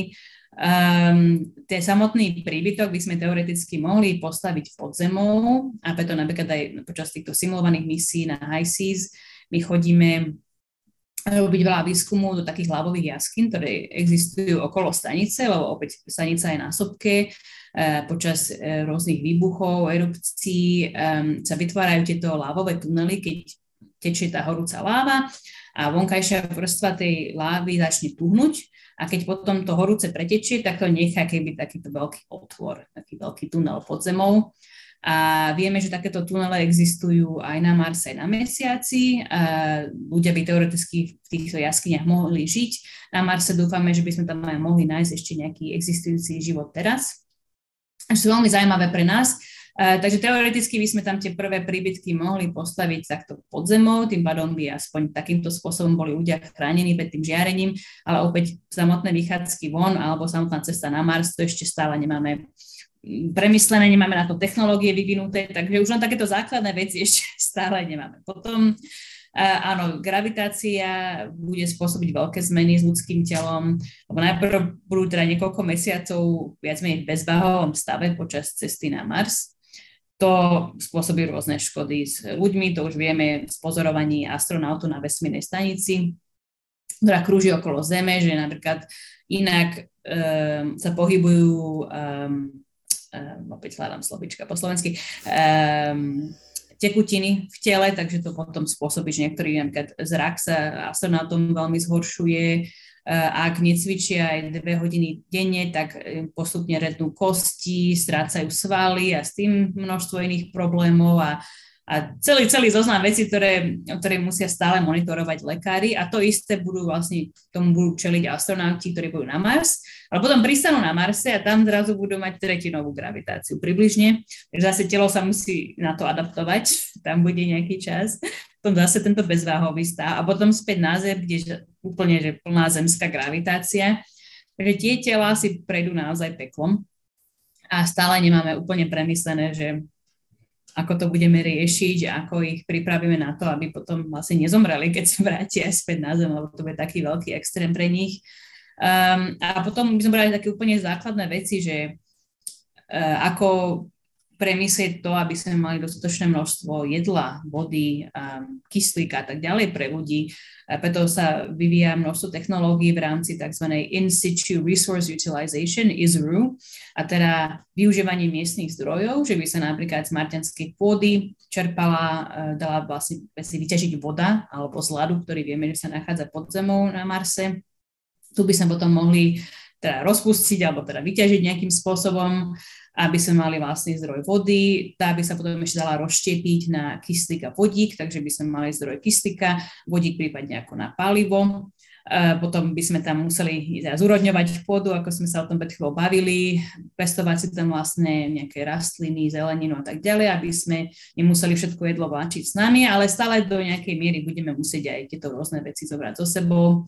Um, ten samotný príbytok by sme teoreticky mohli postaviť pod zemou a preto napríklad aj počas týchto simulovaných misí na high seas my chodíme robiť veľa výskumu do takých hlavových jaskín, ktoré existujú okolo stanice, lebo opäť stanica je na sopke, počas rôznych výbuchov, erupcií sa vytvárajú tieto lávové tunely, keď tečie tá horúca láva a vonkajšia vrstva tej lávy začne tuhnúť a keď potom to horúce pretečie, tak to nechá keby takýto veľký otvor, taký veľký tunel pod zemou. A vieme, že takéto tunele existujú aj na Marse, aj na Mesiaci. A ľudia by teoreticky v týchto jaskyniach mohli žiť. Na Marse dúfame, že by sme tam aj mohli nájsť ešte nejaký existujúci život teraz. A sú veľmi zaujímavé pre nás, takže teoreticky by sme tam tie prvé príbytky mohli postaviť takto pod zemou, tým pádom by aspoň takýmto spôsobom boli ľudia chránení pred tým žiarením, ale opäť samotné vychádzky von alebo samotná cesta na Mars, to ešte stále nemáme mm, premyslené, nemáme na to technológie vyvinuté, takže už len takéto základné veci ešte stále nemáme. Potom uh, áno, gravitácia bude spôsobiť veľké zmeny s ľudským telom, lebo najprv budú teda niekoľko mesiacov viac menej v bezváhovom stave počas cesty na Mars to spôsobí rôzne škody s ľuďmi, to už vieme z pozorovaní astronautu na vesmírnej stanici, ktorá krúži okolo Zeme, že napríklad inak um, sa pohybujú, um, um, opäť hľadám slovička po slovensky, um, tekutiny v tele, takže to potom spôsobí, že niektorý napríklad zrak sa astronautom veľmi zhoršuje, ak necvičia aj dve hodiny denne, tak e, postupne rednú kosti, strácajú svaly a s tým množstvo iných problémov a, a celý, celý zoznam vecí, ktoré, ktoré musia stále monitorovať lekári a to isté budú vlastne, tomu budú čeliť astronauti, ktorí budú na Mars, ale potom pristanú na Marse a tam zrazu budú mať tretinovú gravitáciu približne, takže zase telo sa musí na to adaptovať, tam bude nejaký čas potom zase tento bezváhový stav a potom späť na Zem, kde úplne že plná zemská gravitácia. Takže tie tela si prejdú naozaj peklom a stále nemáme úplne premyslené, že ako to budeme riešiť, ako ich pripravíme na to, aby potom vlastne nezomreli, keď sa vrátia späť na Zem, lebo to bude taký veľký extrém pre nich. Um, a potom by sme brali také úplne základné veci, že uh, ako premyslieť to, aby sme mali dostatočné množstvo jedla, vody, um, kyslíka a tak ďalej pre ľudí. Preto sa vyvíja množstvo technológií v rámci tzv. In situ Resource Utilization, ISRU, a teda využívanie miestnych zdrojov, že by sa napríklad z marťanskej pôdy čerpala, e, dala vlastne si vyťažiť voda alebo z ľadu, ktorý vieme, že sa nachádza pod zemou na Marse. Tu by sme potom mohli teda rozpustiť alebo teda vyťažiť nejakým spôsobom aby sme mali vlastný zdroj vody, tá by sa potom ešte dala rozštiepiť na kyslík a vodík, takže by sme mali zdroj kyslíka, vodík prípadne ako na palivo. Potom by sme tam museli zúrodňovať pôdu, ako sme sa o tom pred chvíľou bavili, pestovať si tam vlastne nejaké rastliny, zeleninu a tak ďalej, aby sme nemuseli všetko jedlo vláčiť s nami, ale stále do nejakej miery budeme musieť aj tieto rôzne veci zobrať so sebou.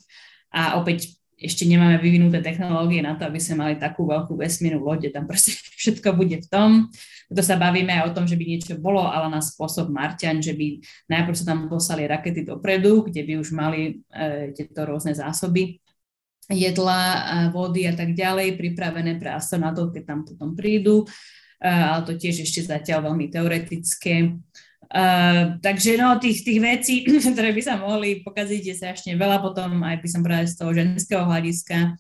A opäť ešte nemáme vyvinuté technológie na to, aby sme mali takú veľkú vesmírnu loď, tam proste všetko bude v tom. To sa bavíme aj o tom, že by niečo bolo, ale na spôsob Marťan, že by najprv sa tam poslali rakety dopredu, kde by už mali e, tieto rôzne zásoby jedla, vody a tak ďalej pripravené pre astronautov, keď tam potom prídu. E, ale to tiež ešte zatiaľ veľmi teoretické. Uh, takže no, tých, tých vecí, ktoré by sa mohli pokaziť, je strašne veľa. Potom aj by som povedala z toho ženského hľadiska.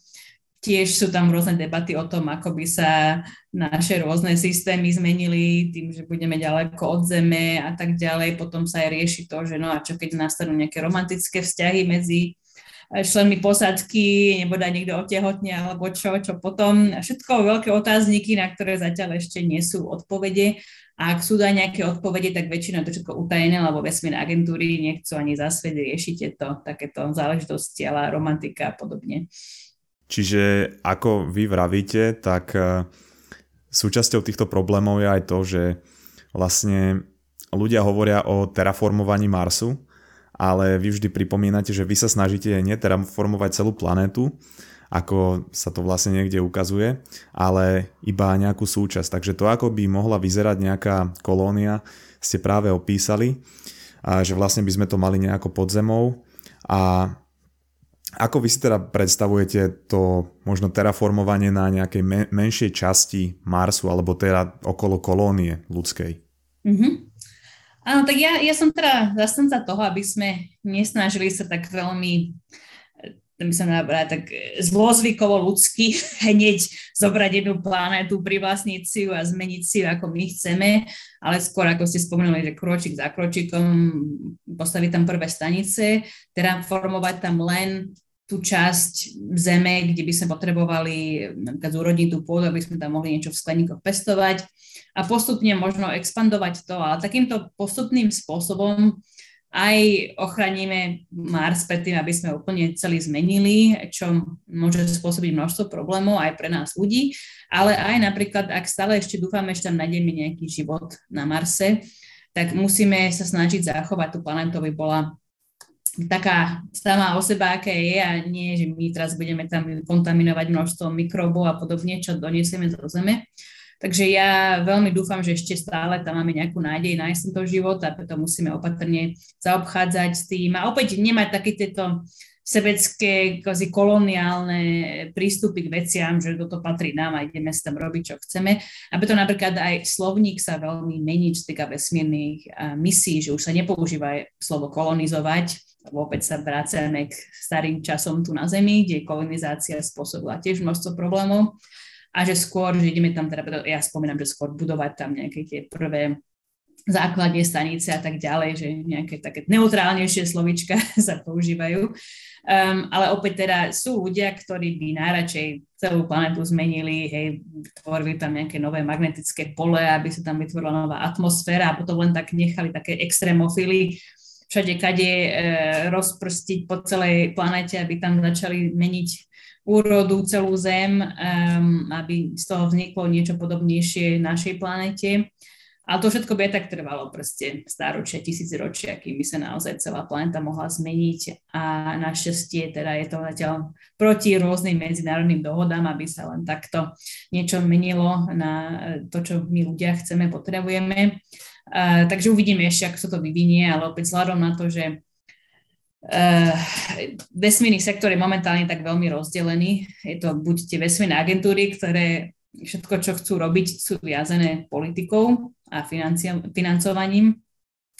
Tiež sú tam rôzne debaty o tom, ako by sa naše rôzne systémy zmenili tým, že budeme ďaleko od Zeme a tak ďalej. Potom sa aj rieši to, že no a čo keď nastanú nejaké romantické vzťahy medzi eh, členmi posádky, nebo dá niekto otehotne, alebo čo, čo potom. Všetko veľké otázniky, na ktoré zatiaľ ešte nie sú odpovede. A ak sú aj nejaké odpovede, tak väčšinou to všetko utajené, lebo vesmírne agentúry nechcú ani za svet riešiť tieto takéto záležitosti, ale romantika a podobne. Čiže ako vy vravíte, tak e, súčasťou týchto problémov je aj to, že vlastne ľudia hovoria o terraformovaní Marsu, ale vy vždy pripomínate, že vy sa snažíte neterraformovať celú planétu, ako sa to vlastne niekde ukazuje, ale iba nejakú súčasť. Takže to, ako by mohla vyzerať nejaká kolónia, ste práve opísali, a že vlastne by sme to mali nejako pod zemou. A ako vy si teda predstavujete to možno terraformovanie na nejakej me- menšej časti Marsu alebo teda okolo kolónie ľudskej? Mm-hmm. Áno, tak ja, ja som teda zastanca toho, aby sme nesnažili sa tak veľmi by som nabrala tak zlozvykovo ľudsky hneď zobrať jednu planetu, privlastniť si ju a zmeniť si ju, ako my chceme, ale skôr, ako ste spomenuli, že kročík za kročíkom postaviť tam prvé stanice, teda formovať tam len tú časť zeme, kde by sme potrebovali napríklad zúrodniť tú pôdu, aby sme tam mohli niečo v skleníkoch pestovať a postupne možno expandovať to, ale takýmto postupným spôsobom aj ochránime Mars pred tým, aby sme úplne celý zmenili, čo môže spôsobiť množstvo problémov aj pre nás ľudí, ale aj napríklad, ak stále ešte dúfame, že tam nájdeme nejaký život na Marse, tak musíme sa snažiť zachovať tú planetu, aby bola taká sama o seba, aká je a nie, že my teraz budeme tam kontaminovať množstvo mikrobov a podobne, čo doniesieme zo Zeme. Takže ja veľmi dúfam, že ešte stále tam máme nejakú nádej nájsť tento život a preto musíme opatrne zaobchádzať s tým a opäť nemať také tieto sebecké, kvázi koloniálne prístupy k veciam, že toto patrí nám a ideme si tam robiť, čo chceme. A preto napríklad aj slovník sa veľmi mení, čo týka vesmírnych misií, že už sa nepoužíva slovo kolonizovať, opäť sa vracame k starým časom tu na Zemi, kde kolonizácia spôsobila tiež množstvo problémov a že skôr, že ideme tam teda, ja spomínam, že skôr budovať tam nejaké tie prvé základne stanice a tak ďalej, že nejaké také neutrálnejšie slovička sa používajú. Um, ale opäť teda sú ľudia, ktorí by najradšej celú planetu zmenili, hej, tvorili tam nejaké nové magnetické pole, aby sa tam vytvorila nová atmosféra a potom len tak nechali také extrémofily všade kade e, rozprstiť po celej planete, aby tam začali meniť úrodu celú Zem, um, aby z toho vzniklo niečo podobnejšie našej planete. Ale to všetko by aj tak trvalo proste stáročia, tisícročia, kým by sa naozaj celá planeta mohla zmeniť a našťastie teda je to zatiaľ proti rôznym medzinárodným dohodám, aby sa len takto niečo menilo na to, čo my ľudia chceme, potrebujeme. Uh, takže uvidíme ešte, ako sa to vyvinie, ale opäť vzhľadom na to, že Uh, vesmírny sektor je momentálne tak veľmi rozdelený. Je to buď tie vesmírne agentúry, ktoré všetko, čo chcú robiť, sú viazené politikou a financovaním.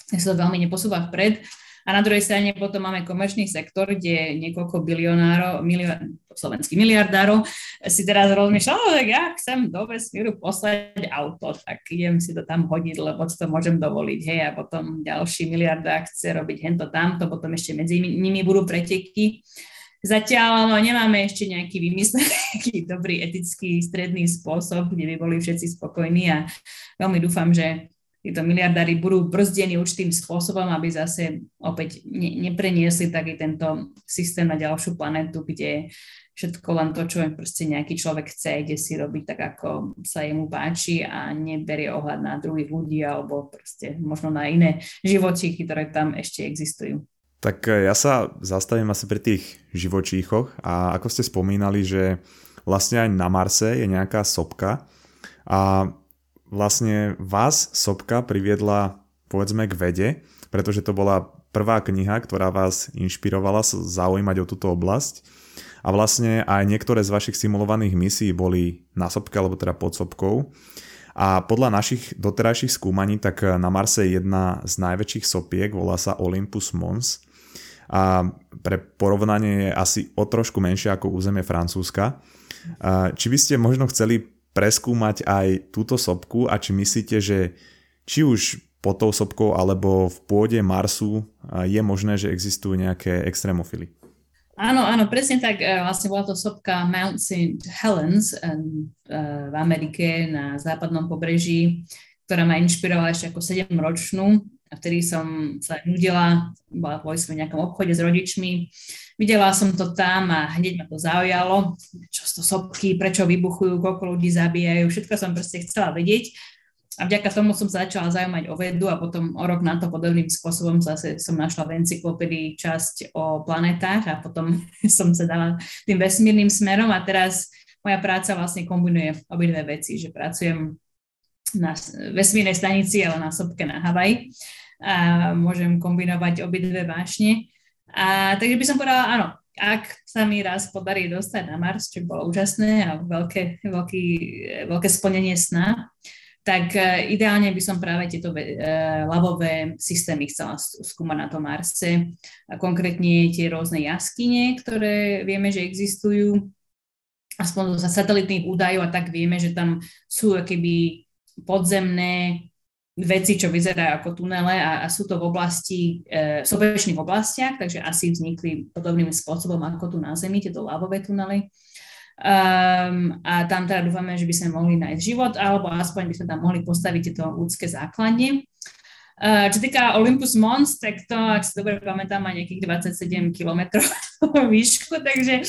sa to veľmi neposúva vpred. A na druhej strane potom máme komerčný sektor, kde niekoľko bilionárov, miliard, slovenských miliardárov si teraz rozmýšľa, tak ja chcem do vesmíru poslať auto, tak idem si to tam hodiť, lebo to môžem dovoliť. Hej, a potom ďalší miliardár chce robiť hento tamto, potom ešte medzi nimi budú preteky. Zatiaľ no, nemáme ešte nejaký vymyslený dobrý etický stredný spôsob, kde by boli všetci spokojní a veľmi dúfam, že títo miliardári budú brzdení určitým spôsobom, aby zase opäť ne, nepreniesli taký tento systém na ďalšiu planetu, kde všetko len to, čo proste nejaký človek chce, ide si robiť tak, ako sa jemu páči a neberie ohľad na druhých ľudí alebo proste možno na iné živočíchy, ktoré tam ešte existujú. Tak e, ja sa zastavím asi pri tých živočíchoch a ako ste spomínali, že vlastne aj na Marse je nejaká sopka a vlastne vás sopka priviedla povedzme k vede, pretože to bola prvá kniha, ktorá vás inšpirovala zaujímať o túto oblasť. A vlastne aj niektoré z vašich simulovaných misií boli na sopke, alebo teda pod sopkou. A podľa našich doterajších skúmaní, tak na Marse je jedna z najväčších sopiek, volá sa Olympus Mons. A pre porovnanie je asi o trošku menšia ako územie Francúzska. Či by ste možno chceli preskúmať aj túto sopku a či myslíte, že či už pod tou sopkou alebo v pôde Marsu je možné, že existujú nejaké extrémofily. Áno, áno, presne tak. E, vlastne bola to sopka Mount St. Helens e, v Amerike na západnom pobreží, ktorá ma inšpirovala ešte ako 7-ročnú. A vtedy som sa nudila, bola v nejakom obchode s rodičmi. Videla som to tam a hneď ma to zaujalo, čo to sopky, prečo vybuchujú, koľko ľudí zabíjajú, všetko som proste chcela vedieť. A vďaka tomu som začala zaujímať o vedu a potom o rok na to podobným spôsobom zase som našla v encyklopédii časť o planetách a potom som sa dala tým vesmírnym smerom. A teraz moja práca vlastne kombinuje obidve veci, že pracujem na vesmírnej stanici, ale na sopke na Havaj a môžem kombinovať obidve vášne a takže by som povedala, áno, ak sa mi raz podarí dostať na Mars, čo bolo úžasné a veľké, veľký, veľké splnenie sna, tak e, ideálne by som práve tieto e, lavové systémy chcela skúmať na tom Marse. A konkrétne tie rôzne jaskyne, ktoré vieme, že existujú, aspoň za satelitných údajov a tak vieme, že tam sú keby podzemné veci, čo vyzerajú ako tunele a, a sú to v oblasti, e, v sopečných oblastiach, takže asi vznikli podobným spôsobom ako tu na Zemi, tieto lavové tunely. Um, a tam teda dúfame, že by sme mohli nájsť život, alebo aspoň by sme tam mohli postaviť tieto ľudské základne. Uh, čo týka Olympus Mons, tak to, ak si dobre pamätám, má nejakých 27 km výšku, takže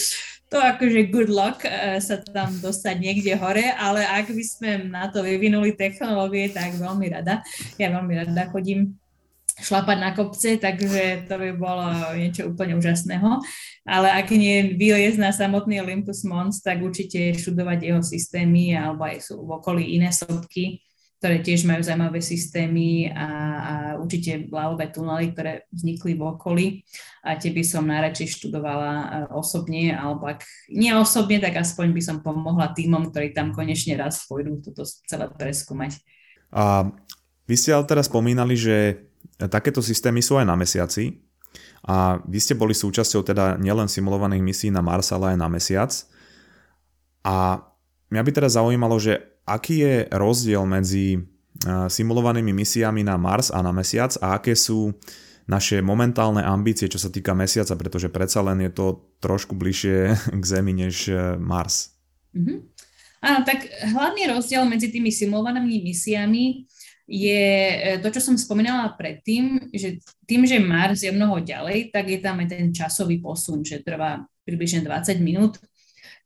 to akože good luck uh, sa tam dostať niekde hore, ale ak by sme na to vyvinuli technológie, tak veľmi rada. Ja veľmi rada chodím šlapať na kopce, takže to by bolo niečo úplne úžasného. Ale ak nie vyliezť na samotný Olympus Mons, tak určite študovať jeho systémy alebo aj sú v okolí iné sopky, ktoré tiež majú zaujímavé systémy a, a určite lavové tunely, ktoré vznikli v okolí. A tie by som najradšej študovala e, osobne, alebo ak nie osobne, tak aspoň by som pomohla týmom, ktorí tam konečne raz pôjdu toto celé preskúmať. A vy ste ale teraz spomínali, že Takéto systémy sú aj na mesiaci a vy ste boli súčasťou teda nielen simulovaných misí na Mars, ale aj na mesiac. A mňa by teda zaujímalo, že aký je rozdiel medzi simulovanými misiami na Mars a na mesiac a aké sú naše momentálne ambície, čo sa týka mesiaca, pretože predsa len je to trošku bližšie k Zemi než e, Mars. Mm-hmm. Áno, tak hlavný rozdiel medzi tými simulovanými misiami je e, to, čo som spomínala predtým, že tým, že Mars je mnoho ďalej, tak je tam aj ten časový posun, že trvá približne 20 minút,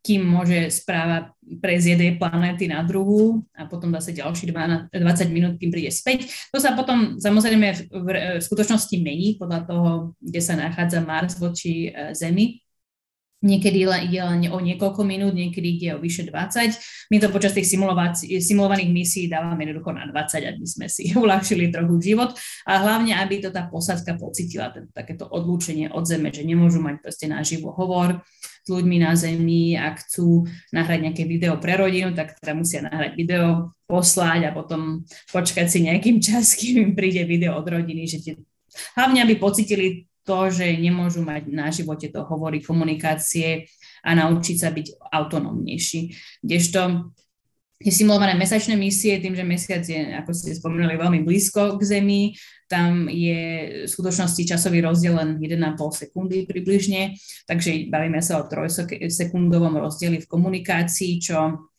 kým môže správa prejsť z jednej planéty na druhú a potom zase ďalší 20 minút, kým príde späť. To sa potom samozrejme v, v, v skutočnosti mení podľa toho, kde sa nachádza Mars voči e, Zemi. Niekedy ide len o niekoľko minút, niekedy ide o vyše 20. My to počas tých simulovaných misií dávame jednoducho na 20, aby sme si uľahčili trochu život a hlavne, aby to tá posadka pocitila, takéto odlúčenie od zeme, že nemôžu mať proste naživo hovor s ľuďmi na zemi, ak chcú nahrať nejaké video pre rodinu, tak teda musia nahrať video, poslať a potom počkať si nejakým čas, kým im príde video od rodiny, že tie, hlavne aby pocitili to, že nemôžu mať na živote to hovory komunikácie a naučiť sa byť autonómnejší. Kdežto tie simulované mesačné misie, tým, že mesiac je, ako ste spomínali, veľmi blízko k Zemi, tam je v skutočnosti časový rozdiel len 1,5 sekundy približne, takže bavíme sa o trojsekundovom rozdieli v komunikácii, čo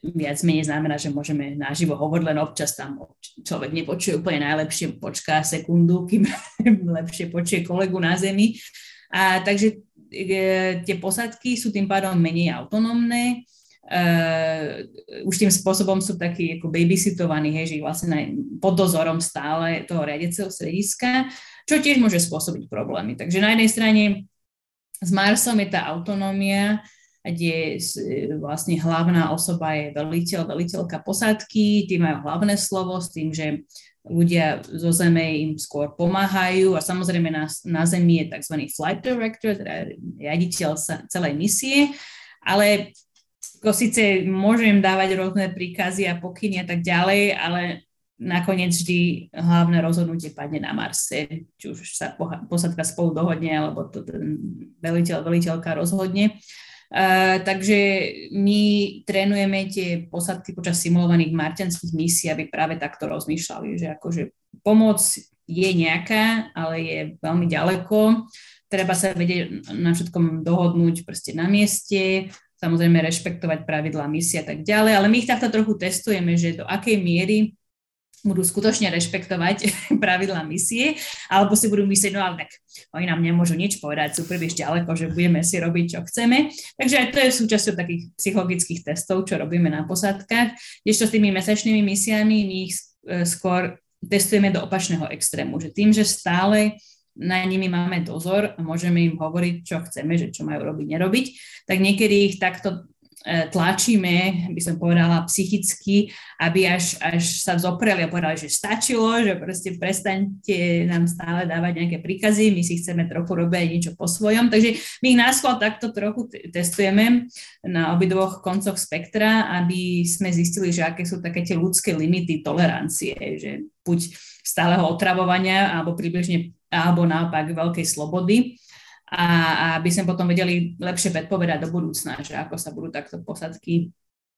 viac menej znamená, že môžeme naživo hovoriť, len občas tam človek nepočuje úplne najlepšie, počká sekundu, kým lepšie počuje kolegu na zemi. A takže e, tie posadky sú tým pádom menej autonómne, Uh, už tým spôsobom sú takí ako babysitovaní, hej, že vlastne pod dozorom stále toho riadeceho strediska, čo tiež môže spôsobiť problémy. Takže na jednej strane s Marsom je tá autonómia, kde vlastne hlavná osoba je veliteľ, veliteľka posádky, tí majú hlavné slovo s tým, že ľudia zo zeme im skôr pomáhajú a samozrejme na, na zemi je tzv. flight director, teda riaditeľ celej misie, ale ako síce môžem dávať rôzne príkazy a pokyny a tak ďalej, ale nakoniec vždy hlavné rozhodnutie padne na Marse, či už sa posadka spolu dohodne, alebo to ten veliteľ, veliteľka rozhodne. Uh, takže my trénujeme tie posadky počas simulovaných marťanských misií, aby práve takto rozmýšľali, že akože pomoc je nejaká, ale je veľmi ďaleko. Treba sa vedieť na všetkom dohodnúť proste na mieste, samozrejme rešpektovať pravidlá misie a tak ďalej, ale my ich takto trochu testujeme, že do akej miery budú skutočne rešpektovať pravidlá misie, alebo si budú myslieť, no ale tak oni nám nemôžu nič povedať, sú príliš ďaleko, že budeme si robiť, čo chceme. Takže aj to je súčasťou takých psychologických testov, čo robíme na posádkach. Ešte s tými mesačnými misiami my ich e, skôr testujeme do opačného extrému, že tým, že stále na nimi máme dozor a môžeme im hovoriť, čo chceme, že čo majú robiť, nerobiť, tak niekedy ich takto tlačíme, by som povedala, psychicky, aby až, až sa zopreli a povedali, že stačilo, že proste prestaňte nám stále dávať nejaké príkazy, my si chceme trochu robiť niečo po svojom. Takže my ich náskôr takto trochu testujeme na obidvoch koncoch spektra, aby sme zistili, že aké sú také tie ľudské limity tolerancie, že buď stáleho otravovania alebo približne alebo naopak veľkej slobody a, aby sme potom vedeli lepšie predpovedať do budúcna, že ako sa budú takto posadky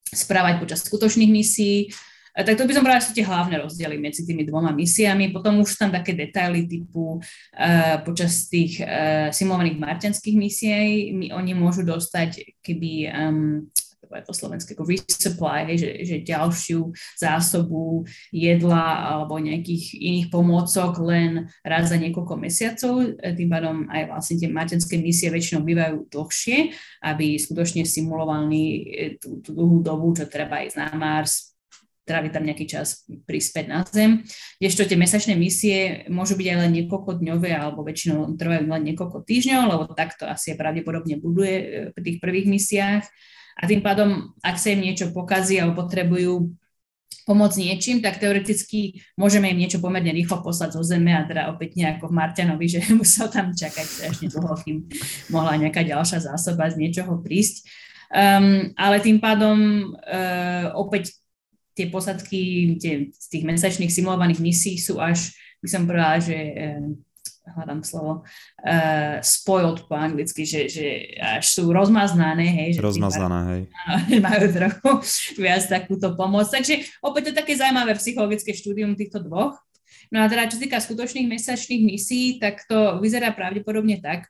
správať počas skutočných misií. Tak to by som brala sú tie hlavné rozdiely medzi tými dvoma misiami. Potom už tam také detaily typu uh, počas tých uh, simulovaných marťanských misií my, oni môžu dostať keby um, povedať po slovensky, ako resupply, hej, že, že ďalšiu zásobu jedla alebo nejakých iných pomôcok len raz za niekoľko mesiacov. Tým pádom aj vlastne tie materské misie väčšinou bývajú dlhšie, aby skutočne simulovali eh, tú, tú dlhú dobu, čo treba ísť na Mars, tráviť tam nejaký čas prispäť na Zem. Ešte tie mesačné misie môžu byť aj len niekoľko dňové alebo väčšinou trvajú len niekoľko týždňov, lebo takto asi pravdepodobne buduje eh, pri tých prvých misiách. A tým pádom, ak sa im niečo pokazí alebo potrebujú pomôcť niečím, tak teoreticky môžeme im niečo pomerne rýchlo poslať zo zeme a teda opäť nejako v Marťanovi, že musel tam čakať strašne dlho, kým mohla nejaká ďalšia zásoba z niečoho prísť. Um, ale tým pádom uh, opäť tie posadky tie, z tých mesačných simulovaných misií sú až, by som povedala, že um, hľadám slovo, uh, spoiled po anglicky, že, že až sú rozmaznané, hej. Že rozmaznané, hej. Majú trochu viac takúto pomoc. Takže opäť je také zaujímavé psychologické štúdium týchto dvoch. No a teda, čo sa týka skutočných mesačných misií, tak to vyzerá pravdepodobne tak,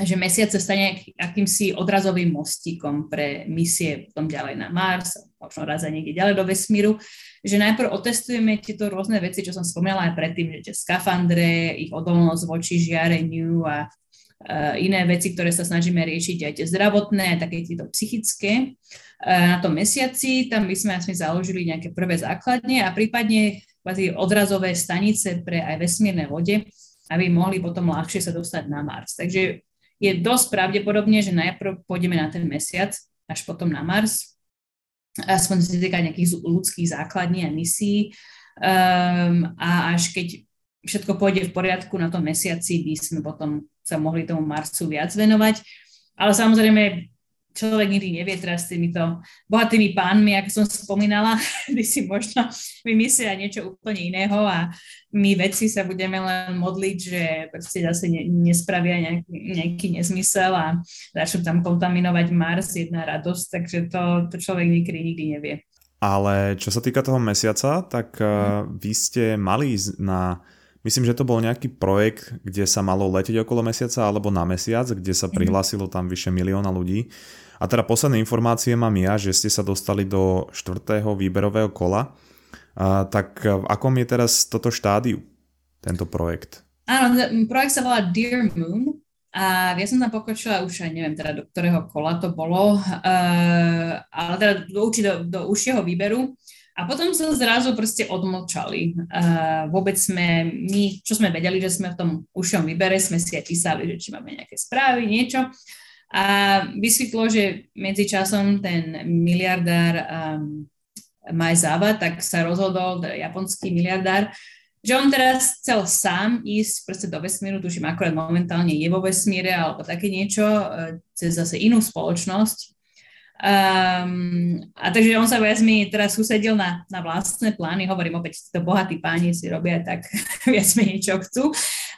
že mesiac sa stane akýmsi odrazovým mostíkom pre misie potom ďalej na Mars, možno raz aj niekde ďalej do vesmíru, že najprv otestujeme tieto rôzne veci, čo som spomínala aj predtým, že tie skafandre, ich odolnosť voči žiareniu a uh, iné veci, ktoré sa snažíme riešiť, aj tie zdravotné, aj také tieto psychické. Uh, na tom mesiaci tam by sme asi založili nejaké prvé základne a prípadne odrazové stanice pre aj vesmírne lode, aby mohli potom ľahšie sa dostať na Mars. Takže je dosť pravdepodobne, že najprv pôjdeme na ten mesiac, až potom na Mars, aspoň sa týka nejakých ľudských základní a misií. Um, a až keď všetko pôjde v poriadku na tom mesiaci, by sme potom sa mohli tomu Marsu viac venovať. Ale samozrejme, človek nikdy nevie teraz s týmito bohatými pánmi, ako som spomínala, by si možno vymyslia niečo úplne iného a my vedci sa budeme len modliť, že proste zase ne, nespravia nejaký, nejaký nezmysel a začnú tam kontaminovať Mars, jedna radosť, takže to, to človek nikdy, nikdy nevie. Ale čo sa týka toho mesiaca, tak hmm. vy ste mali na Myslím, že to bol nejaký projekt, kde sa malo letieť okolo mesiaca alebo na mesiac, kde sa mhm. prihlásilo tam vyše milióna ľudí. A teda posledné informácie mám ja, že ste sa dostali do štvrtého výberového kola. A, tak v akom je teraz toto štádiu, tento projekt? Áno, projekt sa volá Dear Moon a ja som tam pokročila už aj neviem teda do ktorého kola to bolo, uh, ale teda do, do, do užšieho výberu. A potom sa zrazu proste odmlčali. Uh, vôbec sme, my, čo sme vedeli, že sme v tom užšom výbere, sme si aj písali, že či máme nejaké správy, niečo. A vysvetlo, že medzičasom ten miliardár um, Majzava, tak sa rozhodol, japonský miliardár, že on teraz chcel sám ísť proste do vesmíru, tuším akorát momentálne je vo vesmíre alebo také niečo, e, cez zase inú spoločnosť. Um, a takže on sa viac mi teraz susedil na, na vlastné plány, hovorím opäť, to bohatí páni si robia tak viac menej čo chcú.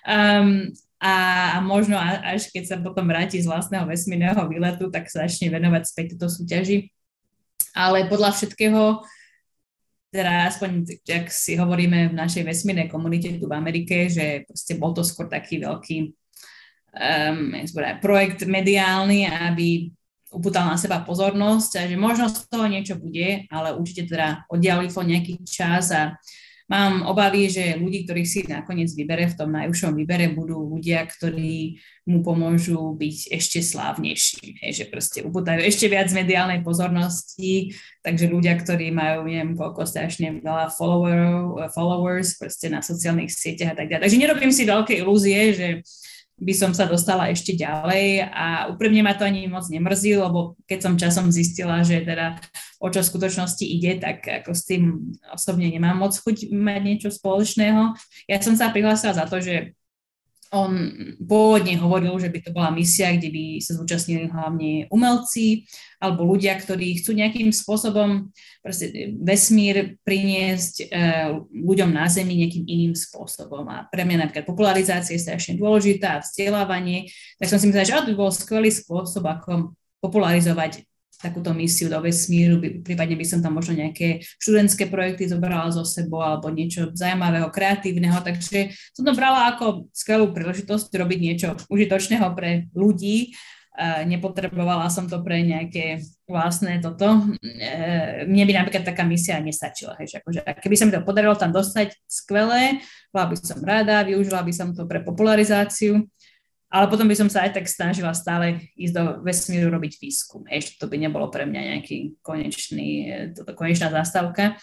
Um, a, a možno až keď sa potom vráti z vlastného vesmírneho výletu, tak sa začne venovať späť túto súťaži. Ale podľa všetkého, teda aspoň, ak si hovoríme v našej vesmírnej komunite tu v Amerike, že proste bol to skôr taký veľký um, projekt mediálny, aby upútal na seba pozornosť že možno z toho niečo bude, ale určite teda oddiali to nejaký čas a Mám obavy, že ľudí, ktorých si nakoniec vybere v tom najúžšom výbere, budú ľudia, ktorí mu pomôžu byť ešte slávnejší, hej, že proste upútajú ešte viac mediálnej pozornosti, takže ľudia, ktorí majú, neviem, koľko strašne veľa follower, followers proste na sociálnych sieťach a tak ďalej. Takže nerobím si veľké ilúzie, že by som sa dostala ešte ďalej a úprimne ma to ani moc nemrzí, lebo keď som časom zistila, že teda o čo v skutočnosti ide, tak ako s tým osobne nemám moc chuť mať niečo spoločného. Ja som sa prihlásila za to, že on pôvodne hovoril, že by to bola misia, kde by sa zúčastnili hlavne umelci alebo ľudia, ktorí chcú nejakým spôsobom vesmír priniesť e, ľuďom na Zemi nejakým iným spôsobom. A pre mňa napríklad popularizácia je strašne dôležitá a vzdelávanie, tak som si myslela, že to by bol skvelý spôsob, ako popularizovať takúto misiu do vesmíru, prípadne by som tam možno nejaké študentské projekty zobrala zo sebou alebo niečo zaujímavého, kreatívneho, takže som to brala ako skvelú príležitosť robiť niečo užitočného pre ľudí, nepotrebovala som to pre nejaké vlastné toto. E, mne by napríklad taká misia nestačila. Hej, akože, keby sa mi to podarilo tam dostať skvelé, bola by som rada, využila by som to pre popularizáciu, ale potom by som sa aj tak snažila stále ísť do vesmíru robiť výskum. Ešte to by nebolo pre mňa nejaký konečný, toto konečná zástavka.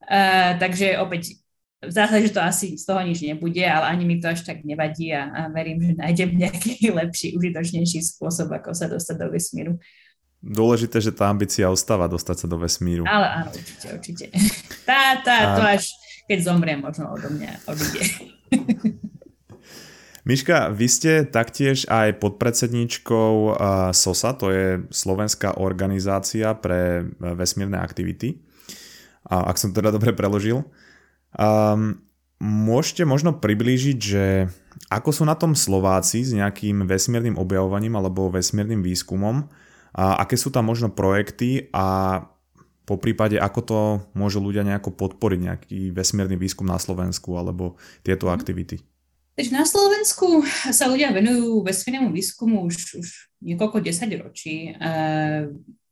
Uh, takže opäť v zásade, že to asi z toho nič nebude, ale ani mi to až tak nevadí a, a verím, že nájdem nejaký lepší, užitočnejší spôsob, ako sa dostať do vesmíru. Dôležité, že tá ambícia ostáva dostať sa do vesmíru. Ale áno, určite, určite. Tá, tá, a... to až keď zomriem, možno odo mňa odíde. Miška, vy ste taktiež aj podpredsedničkou SOSA, to je Slovenská organizácia pre vesmírne aktivity, ak som teda dobre preložil. Um, môžete možno priblížiť, že ako sú na tom Slováci s nejakým vesmírnym objavovaním alebo vesmírnym výskumom, a aké sú tam možno projekty a po prípade, ako to môžu ľudia nejako podporiť, nejaký vesmírny výskum na Slovensku alebo tieto mhm. aktivity? Takže na Slovensku sa ľudia venujú vesmírnemu výskumu už, už niekoľko desaťročí.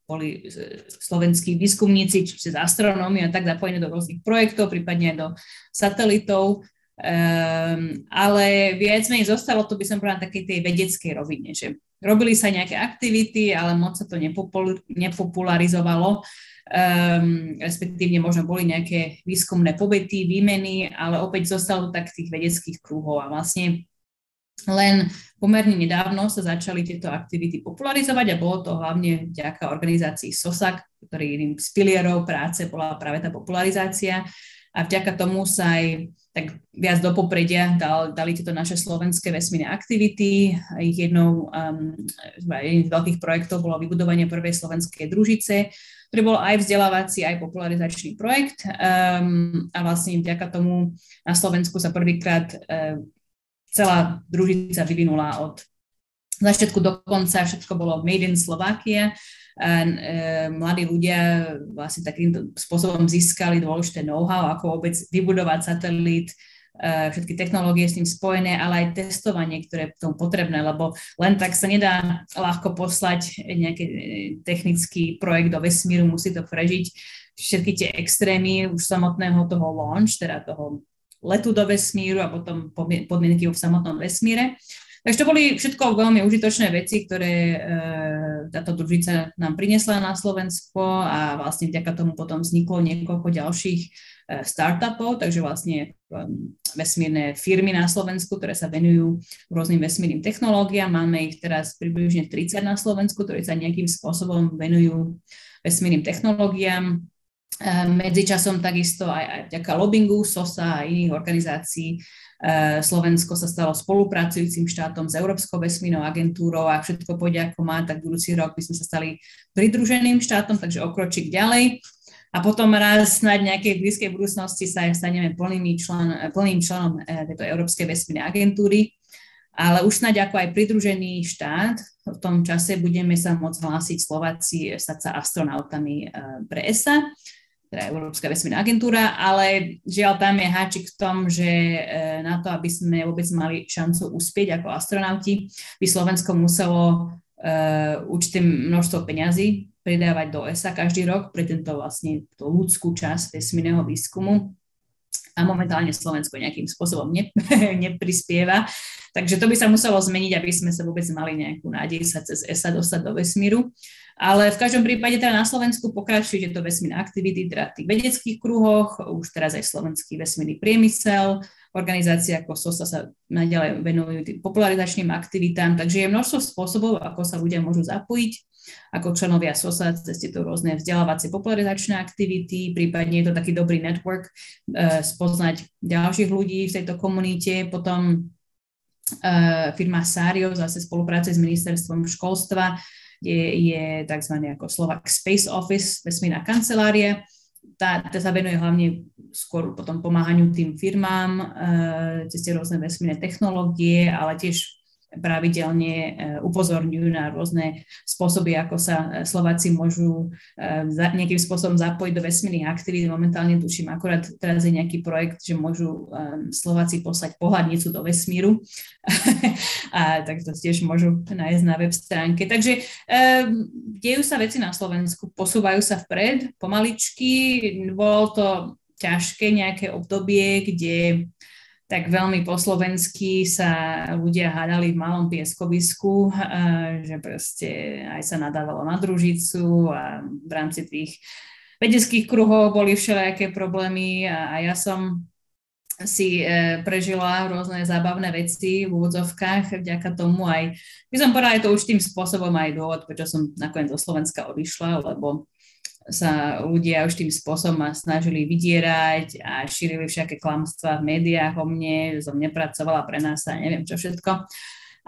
Boli slovenskí výskumníci, či cez astronómiu a tak zapojení do rôznych projektov, prípadne do satelitov. Um, ale viac menej zostalo to by som povedala takej tej vedeckej rovine, že robili sa nejaké aktivity, ale moc sa to nepopularizovalo um, respektívne možno boli nejaké výskumné pobyty, výmeny, ale opäť zostalo tak tých vedeckých kruhov a vlastne len pomerne nedávno sa začali tieto aktivity popularizovať a bolo to hlavne vďaka organizácii SOSAK, ktorý jedným z pilierov práce bola práve tá popularizácia a vďaka tomu sa aj tak viac do popredia dal, dali tieto naše slovenské vesmírne aktivity. Ich jednou, um, jedným z veľkých projektov bolo vybudovanie prvej slovenskej družice, ktorý bol aj vzdelávací, aj popularizačný projekt. Um, a vlastne vďaka tomu na Slovensku sa prvýkrát um, celá družica vyvinula od začiatku do konca, všetko bolo made in Slovakia. A, um, mladí ľudia vlastne takým spôsobom získali dôležité know-how, ako vôbec vybudovať satelít, Eh, všetky technológie s tým spojené, ale aj testovanie, ktoré je tomu potrebné, lebo len tak sa nedá ľahko poslať nejaký eh, technický projekt do vesmíru, musí to prežiť všetky tie extrémy už samotného toho launch, teda toho letu do vesmíru a potom podmienky v samotnom vesmíre. Takže to boli všetko veľmi užitočné veci, ktoré e, táto družica nám priniesla na Slovensko a vlastne vďaka tomu potom vzniklo niekoľko ďalších E, startupov, takže vlastne um, vesmírne firmy na Slovensku, ktoré sa venujú rôznym vesmírnym technológiám. Máme ich teraz približne 30 na Slovensku, ktorí sa nejakým spôsobom venujú vesmírnym technológiám. E, medzičasom takisto aj, aj vďaka lobbingu SOSA a iných organizácií Slovensko sa stalo spolupracujúcim štátom s Európskou vesmírnou agentúrou a všetko pôjde ako má, tak budúci rok by sme sa stali pridruženým štátom, takže okročík ďalej a potom raz snáď nejakej blízkej budúcnosti sa staneme plným, člen, plným členom eh, tejto Európskej vesmírnej agentúry. Ale už snáď ako aj pridružený štát, v tom čase budeme sa môcť hlásiť Slováci stať sa astronautami pre ESA, teda Európska vesmírna agentúra, ale žiaľ tam je háčik v tom, že eh, na to, aby sme vôbec mali šancu uspieť ako astronauti, by Slovensko muselo uh, určité množstvo peňazí pridávať do ESA každý rok pre tento vlastne tú ľudskú časť vesmírneho výskumu a momentálne Slovensko nejakým spôsobom ne, neprispieva. Takže to by sa muselo zmeniť, aby sme sa vôbec mali nejakú nádej sa cez ESA dostať do vesmíru. Ale v každom prípade teda na Slovensku pokračujú tieto vesmírne aktivity, teda v tých vedeckých kruhoch, už teraz aj slovenský vesmírny priemysel, organizácie ako SOSA sa naďalej venujú tým popularizačným aktivitám, takže je množstvo spôsobov, ako sa ľudia môžu zapojiť. Ako členovia SOSA cez tieto rôzne vzdelávacie popularizačné aktivity, prípadne je to taký dobrý network, uh, spoznať ďalších ľudí v tejto komunite, potom uh, firma Sario zase spolupráce s ministerstvom školstva, je, je tzv. ako Slovak Space Office, vesmírna kancelária. Tá, tá sa venuje hlavne skôr potom pomáhaniu tým firmám e, cez tie rôzne vesmírne technológie, ale tiež pravidelne e, upozorňujú na rôzne spôsoby, ako sa e, Slováci môžu e, nejakým spôsobom zapojiť do vesmírnych aktivít. Momentálne tuším, akorát teraz je nejaký projekt, že môžu Slováci poslať pohľadnicu do vesmíru. a tak to tiež môžu nájsť na web stránke. Takže dejú sa veci na Slovensku, posúvajú sa vpred pomaličky. Bolo to ťažké nejaké obdobie, kde tak veľmi po slovensky sa ľudia hádali v malom pieskovisku, že proste aj sa nadávalo na družicu a v rámci tých vedeckých kruhov boli všelijaké problémy a, ja som si e, prežila rôzne zábavné veci v úvodzovkách, vďaka tomu aj, by som povedala, je to už tým spôsobom aj dôvod, prečo som nakoniec do Slovenska odišla, lebo sa ľudia už tým spôsobom snažili vydierať a šírili všetké klamstvá v médiách o mne, že som nepracovala pre nás a neviem čo všetko.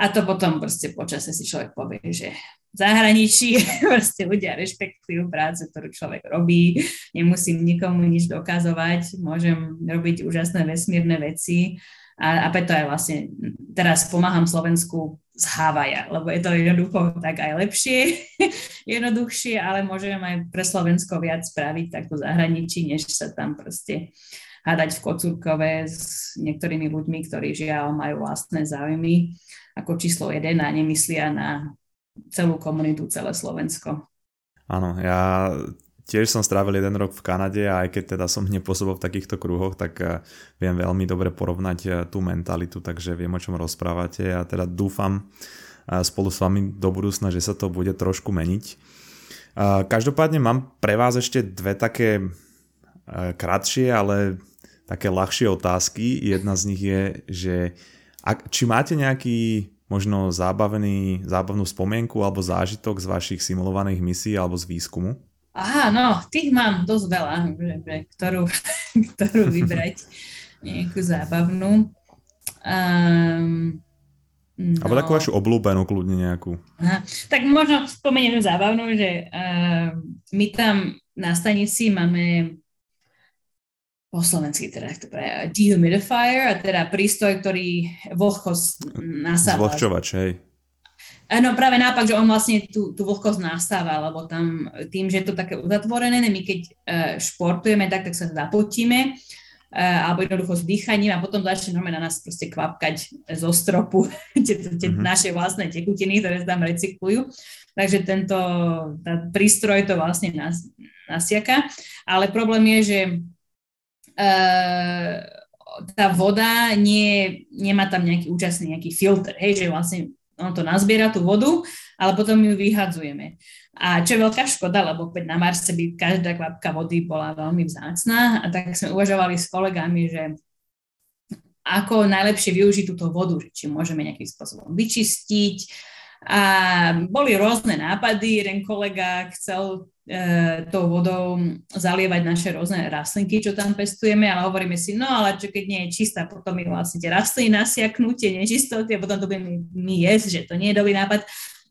A to potom proste počase si človek povie, že v zahraničí proste ľudia rešpektujú prácu, ktorú človek robí, nemusím nikomu nič dokazovať, môžem robiť úžasné vesmírne veci a, a preto aj vlastne teraz pomáham Slovensku z Havaja, lebo je to jednoducho tak aj lepšie, jednoduchšie, ale môžem aj pre Slovensko viac spraviť takto zahraničí, než sa tam proste hádať v Kocúrkove s niektorými ľuďmi, ktorí žiaľ majú vlastné záujmy ako číslo jeden a nemyslia na celú komunitu, celé Slovensko. Áno, ja tiež som strávil jeden rok v Kanade a aj keď teda som nepôsobil v takýchto kruhoch, tak eh, viem veľmi dobre porovnať eh, tú mentalitu, takže viem o čom rozprávate a teda dúfam eh, spolu s vami do budúcna, že sa to bude trošku meniť. Každopádne mám pre vás ešte dve také kratšie, ale také ľahšie otázky. Jedna z nich je, že či máte nejaký možno zábavný, zábavnú spomienku alebo zážitok z vašich simulovaných misií alebo z výskumu? Aha, no, tých mám dosť veľa, že, že, ktorú, ktorú vybrať nejakú zábavnú. Um, no. Alebo takú vašu obľúbenú kľudne nejakú. Aha, tak možno spomeniem zábavnú, že uh, my tam na stanici máme po slovensky teda to pre dehumidifier, a teda prístroj, ktorý vlhkosť nasáva. Zvlhčovač, hej. No práve naopak, že on vlastne tú, tú vlhkosť nastáva, lebo tam tým, že je to také uzatvorené, my keď uh, športujeme tak, tak sa zapotíme uh, alebo jednoducho s dýchaním a potom začne normálne na nás proste kvapkať zo stropu tie, tie mm-hmm. naše vlastné tekutiny, ktoré sa tam recyklujú. Takže tento tá prístroj to vlastne nas, nasiaka. Ale problém je, že uh, tá voda nie, nemá tam nejaký účastný nejaký filter, hej, že vlastne ono to nazbiera tú vodu, ale potom ju vyhadzujeme. A čo je veľká škoda, lebo na Marse by každá kvapka vody bola veľmi vzácná a tak sme uvažovali s kolegami, že ako najlepšie využiť túto vodu, či môžeme nejakým spôsobom vyčistiť. A boli rôzne nápady, jeden kolega chcel e, tou vodou zalievať naše rôzne rastlinky, čo tam pestujeme, ale hovoríme si, no ale čo keď nie je čistá, potom my vlastne tie rastliny nasiaknú, tie nečistoty a potom to budeme my jesť, že to nie je dobrý nápad.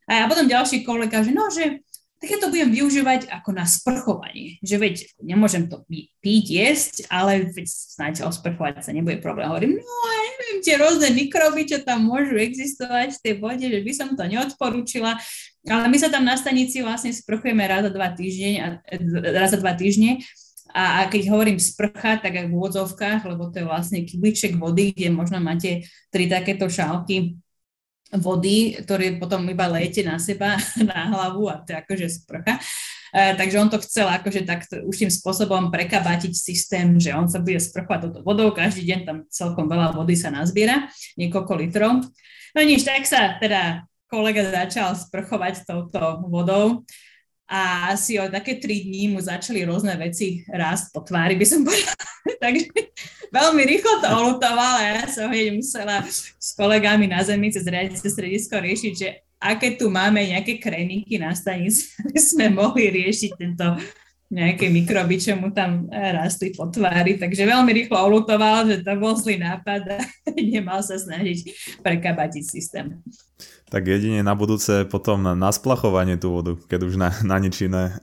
A potom ďalší kolega, že no, že tak ja to budem využívať ako na sprchovanie. Že veď, nemôžem to piť, jesť, ale veď snáď osprchovať sa nebude problém. Hovorím, no ja neviem, tie rôzne mikroby, čo tam môžu existovať v tej vode, že by som to neodporúčila. Ale my sa tam na stanici vlastne sprchujeme raz za dva týždne, raz za dva týždne a, a keď hovorím sprcha, tak aj v úvodzovkách, lebo to je vlastne kybliček vody, kde možno máte tri takéto šálky vody, ktoré potom iba lejete na seba, na hlavu a to je akože sprcha. Uh, takže on to chcel akože tak už tým spôsobom prekabatiť systém, že on sa bude sprchovať toto vodou, každý deň tam celkom veľa vody sa nazbiera, niekoľko litrov. No nič, tak sa teda kolega začal sprchovať touto vodou a asi o také tri dní mu začali rôzne veci rásť po tvári, by som povedala. Takže veľmi rýchlo to olutoval a ja som hneď musela s kolegami na Zemi cez riadiace stredisko riešiť, že aké tu máme nejaké kreniky na stanici, aby sme mohli riešiť tento nejaké mikroby, čo mu tam rastli po tvári. Takže veľmi rýchlo olutoval, že to bol zlý nápad a nemal sa snažiť prekabatiť systém. Tak jedine na budúce potom na splachovanie tú vodu, keď už na, na nič iné,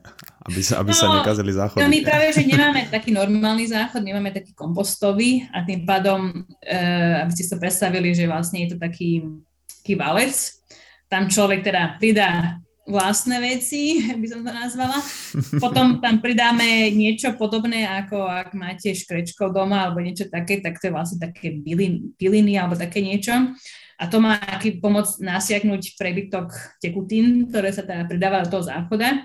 aby sa, aby no, sa nekazili záchody. No my práve, že nemáme taký normálny záchod, nemáme taký kompostový a tým pádom, e, aby ste sa predstavili, že vlastne je to taký, taký valec, tam človek teda pridá vlastné veci, by som to nazvala. Potom tam pridáme niečo podobné, ako ak máte škrečko doma alebo niečo také, tak to je vlastne také byliny alebo také niečo. A to má aký pomoc nasiaknúť prebytok tekutín, ktoré sa teda pridáva do toho záchoda.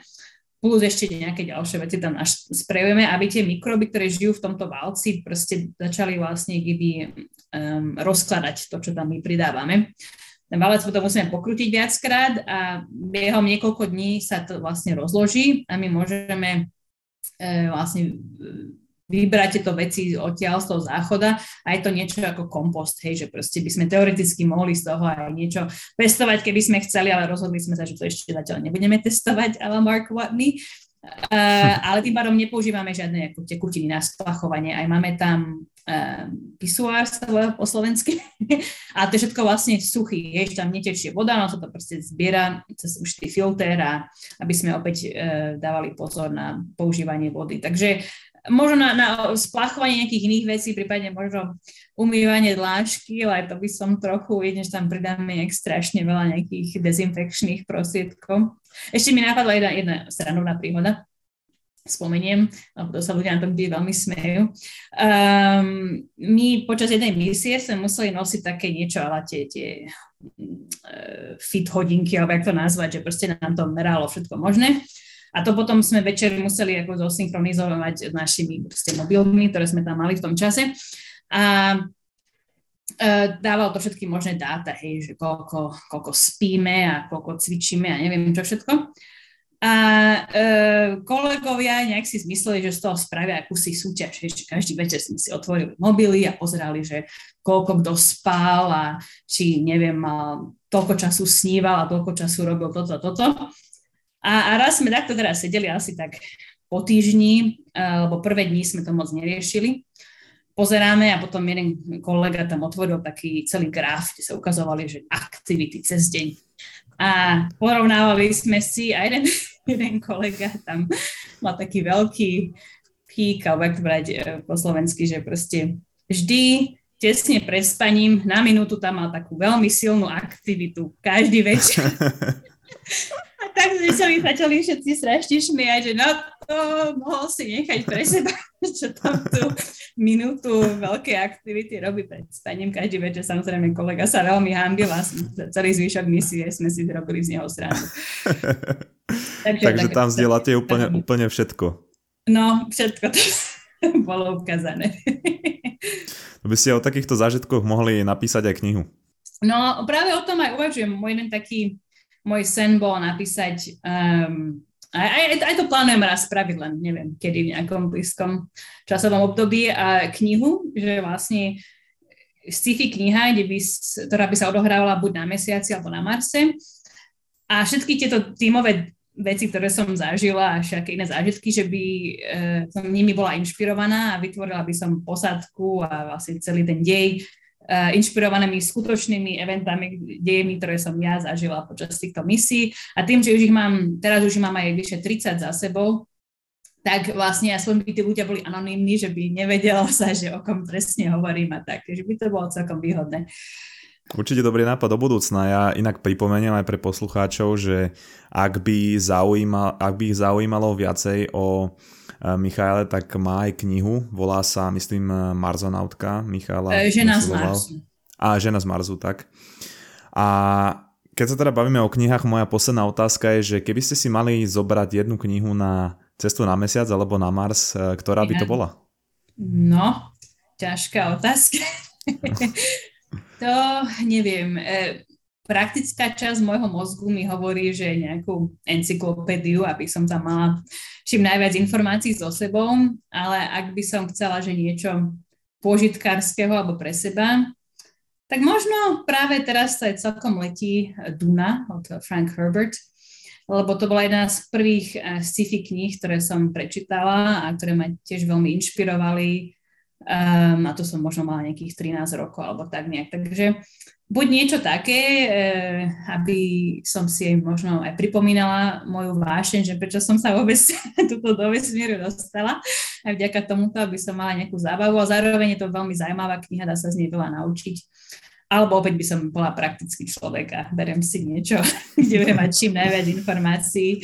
Plus ešte nejaké ďalšie veci tam až sprejujeme, aby tie mikroby, ktoré žijú v tomto válci, proste začali vlastne keby um, rozkladať to, čo tam my pridávame. Ten valec potom musíme pokrútiť viackrát a behom niekoľko dní sa to vlastne rozloží a my môžeme e, vlastne vybrať tieto veci odtiaľ z toho záchoda a je to niečo ako kompost, hej, že proste by sme teoreticky mohli z toho aj niečo pestovať, keby sme chceli, ale rozhodli sme sa, že to ešte zatiaľ nebudeme testovať, ale Mark Watney. Uh, ale tým pádom nepoužívame žiadne ako tekutiny na splachovanie. Aj máme tam uh, pisuár po slovensky. a to je všetko vlastne suchý, je, tam netečie voda, no sa to proste zbiera cez už filter a aby sme opäť uh, dávali pozor na používanie vody. Takže možno na, na splachovanie nejakých iných vecí, prípadne možno umývanie dlášky, ale to by som trochu, jedne, že tam pridáme nejak strašne veľa nejakých dezinfekčných prostriedkov. Ešte mi napadla jedna, jedna stranovná príhoda, spomeniem, lebo to sa ľudia na tom veľmi smejú. Um, my počas jednej misie sme museli nosiť také niečo, ale tie, tie uh, fit hodinky, alebo jak to nazvať, že proste nám to meralo všetko možné. A to potom sme večer museli ako zosynchronizovať s našimi mobilmi, ktoré sme tam mali v tom čase. A e, dával to všetky možné dáta, hej, že koľko, koľko spíme a koľko cvičíme a neviem čo všetko. A e, kolegovia nejak si zmysleli, že z toho spravia akúsi súťaž, že každý večer sme si otvorili mobily a pozerali, že koľko kto spal a či, neviem, mal toľko času sníval a toľko času robil toto, toto. A, a raz sme takto teraz sedeli asi tak po týždni, uh, lebo prvé dní sme to moc neriešili. Pozeráme a potom jeden kolega tam otvoril taký celý graf, kde sa ukazovali, že aktivity cez deň. A porovnávali sme si a jeden, jeden kolega tam mal taký veľký pík, alebo jak to brať e, po slovensky, že proste vždy tesne pred spaním na minútu tam mal takú veľmi silnú aktivitu každý večer. A tak sme sa mi začali všetci strašne šmiať, že no to mohol si nechať pre seba, čo tam tú minútu veľkej aktivity robí pred spaním každý večer. Samozrejme, kolega sa veľmi hambil a celý zvyšok misie sme si robili z neho stranu. Takže, Takže tak, tam zdieľate úplne, úplne všetko. No, všetko to bolo ukázané. By ste o takýchto zážitkoch mohli napísať aj knihu. No, práve o tom aj uvažujem. Môj jeden taký môj sen bol napísať, um, aj, aj, aj to plánujem raz spraviť, len neviem, kedy v nejakom blízkom časovom období, a knihu, že vlastne sci-fi kniha, kde by, ktorá by sa odohrávala buď na mesiaci alebo na Marse. A všetky tieto tímové veci, ktoré som zažila a všetky iné zážitky, že by e, som nimi bola inšpirovaná a vytvorila by som posadku a vlastne celý ten dej inšpirovanými skutočnými eventami, dejemi, ktoré som ja zažila počas týchto misií. A tým, že už ich mám, teraz už ich mám aj vyše 30 za sebou, tak vlastne aspoň by tí ľudia boli anonimní, že by nevedelo sa, že o kom presne hovorím a tak. Takže by to bolo celkom výhodné. Určite dobrý nápad do budúcna. Ja inak pripomeniem aj pre poslucháčov, že ak by, zaujímal, ak by ich zaujímalo viacej o Michaele, tak má aj knihu, volá sa, myslím, eh, Marzonautka Michala. E, žena z Marsu. A, Žena z Marzu, tak. A keď sa teda bavíme o knihách, moja posledná otázka je, že keby ste si mali zobrať jednu knihu na cestu na mesiac alebo na Mars, ktorá by to bola? No, ťažká otázka. to neviem. praktická časť môjho mozgu mi hovorí, že nejakú encyklopédiu, aby som tam mala čím najviac informácií so sebou, ale ak by som chcela, že niečo požitkárskeho alebo pre seba, tak možno práve teraz sa celkom letí Duna od Frank Herbert, lebo to bola jedna z prvých eh, sci-fi kníh, ktoré som prečítala a ktoré ma tiež veľmi inšpirovali. Um, a to som možno mala nejakých 13 rokov alebo tak nejak. Takže buď niečo také, eh, aby som si možno aj pripomínala moju vášeň, že prečo som sa vôbec túto do vesmíru dostala. Aj vďaka tomuto, aby som mala nejakú zábavu a zároveň je to veľmi zaujímavá kniha, dá sa z nej veľa naučiť. Alebo opäť by som bola praktický človek a berem si niečo, kde budem mať čím najviac informácií,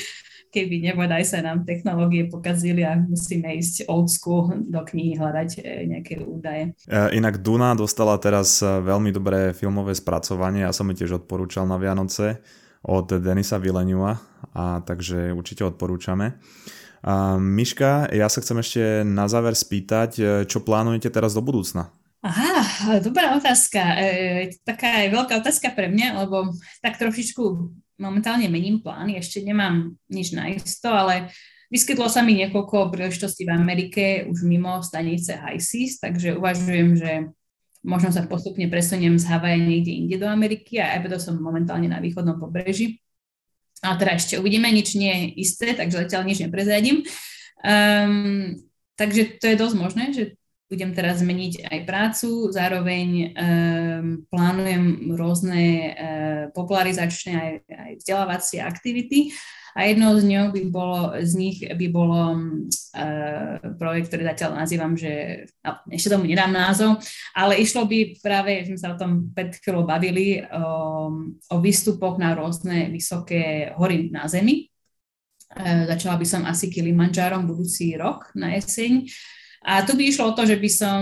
keby nebodaj sa nám technológie pokazili a musíme ísť old school do knihy hľadať e, nejaké údaje. E, inak Duna dostala teraz e, veľmi dobré filmové spracovanie, ja som ju tiež odporúčal na Vianoce od Denisa Villeneuva, a takže určite odporúčame. A Miška, ja sa chcem ešte na záver spýtať, čo plánujete teraz do budúcna? Aha, dobrá otázka. E, taká je veľká otázka pre mňa, lebo tak trošičku momentálne mením plány, ešte nemám nič na isto, ale vyskytlo sa mi niekoľko príležitostí v Amerike už mimo stanice HISIS, takže uvažujem, že možno sa postupne presuniem z Havaja niekde inde do Ameriky a aj som momentálne na východnom pobreží. A teda ešte uvidíme, nič nie je isté, takže zatiaľ nič neprezradím. Um, takže to je dosť možné, že budem teraz zmeniť aj prácu, zároveň um, plánujem rôzne uh, popularizačné aj, aj vzdelávacie aktivity a jednou z, ňou by bolo, z nich by bolo uh, projekt, ktorý zatiaľ nazývam, že ešte tomu nedám názov, ale išlo by práve, že sme sa o tom pred chvíľou bavili, um, o výstupoch na rôzne vysoké hory na Zemi. Uh, začala by som asi Kilimanjárom budúci rok na jeseň. A tu by išlo o to, že by som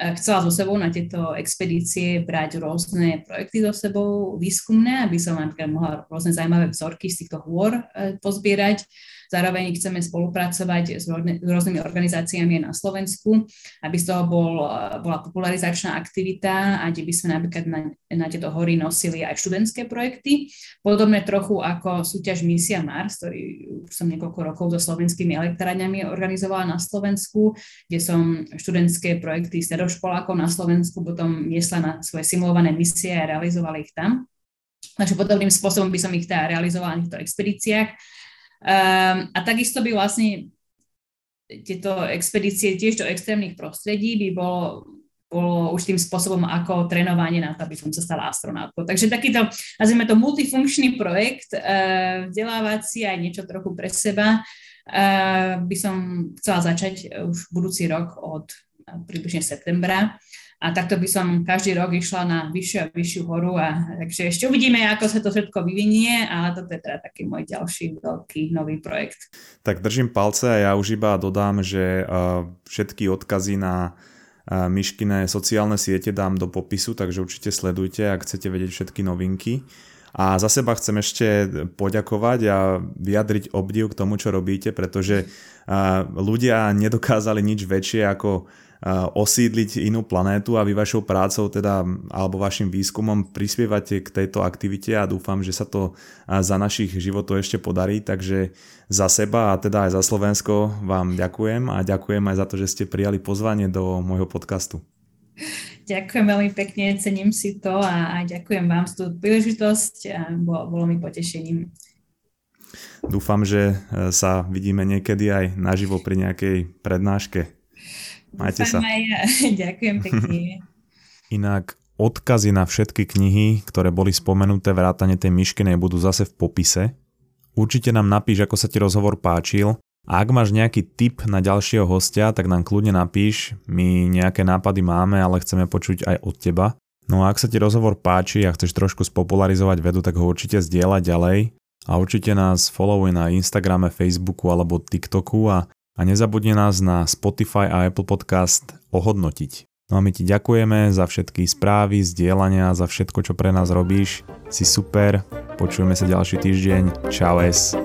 eh, chcela so sebou na tieto expedície brať rôzne projekty so sebou, výskumné, aby som napríklad mohla rôzne zaujímavé vzorky z týchto hôr eh, pozbierať Zároveň chceme spolupracovať s rôznymi organizáciami na Slovensku, aby z toho bol, bola popularizačná aktivita a kde by sme napríklad na, na tieto hory nosili aj študentské projekty. Podobné trochu ako súťaž Misia Mars, ktorý už som niekoľko rokov so slovenskými elektrárňami organizovala na Slovensku, kde som študentské projekty stredoškolákov na Slovensku potom niesla na svoje simulované misie a realizovala ich tam. Takže podobným spôsobom by som ich teda realizovala na týchto expedíciách Um, a takisto by vlastne tieto expedície tiež do extrémnych prostredí by bolo, bolo už tým spôsobom ako trénovanie na to, aby som sa stala astronautkou. Takže takýto, nazvime to multifunkčný projekt, uh, vzdelávací aj niečo trochu pre seba, uh, by som chcela začať už budúci rok od približne septembra a takto by som každý rok išla na vyššiu a vyššiu horu a takže ešte uvidíme, ako sa to všetko vyvinie, ale toto je teda taký môj ďalší veľký nový projekt. Tak držím palce a ja už iba dodám, že všetky odkazy na Myškine sociálne siete dám do popisu, takže určite sledujte, ak chcete vedieť všetky novinky. A za seba chcem ešte poďakovať a vyjadriť obdiv k tomu, čo robíte, pretože ľudia nedokázali nič väčšie ako osídliť inú planétu a vy vašou prácou teda, alebo vašim výskumom prispievate k tejto aktivite a dúfam, že sa to za našich životov ešte podarí, takže za seba a teda aj za Slovensko vám ďakujem a ďakujem aj za to, že ste prijali pozvanie do môjho podcastu. Ďakujem veľmi pekne, cením si to a, a ďakujem vám za tú príležitosť a bolo, bolo mi potešením. Dúfam, že e, sa vidíme niekedy aj naživo pri nejakej prednáške. Majte sa. Ďakujem pekne. Inak odkazy na všetky knihy, ktoré boli spomenuté vrátane tej myškenej budú zase v popise. Určite nám napíš, ako sa ti rozhovor páčil a ak máš nejaký tip na ďalšieho hostia, tak nám kľudne napíš, my nejaké nápady máme, ale chceme počuť aj od teba. No a ak sa ti rozhovor páči a chceš trošku spopularizovať vedu, tak ho určite zdieľať ďalej a určite nás followuj na Instagrame, Facebooku alebo TikToku a a nezabudni nás na Spotify a Apple Podcast ohodnotiť. No a my ti ďakujeme za všetky správy, zdieľania, za všetko, čo pre nás robíš. Si super, počujeme sa ďalší týždeň. Čau es.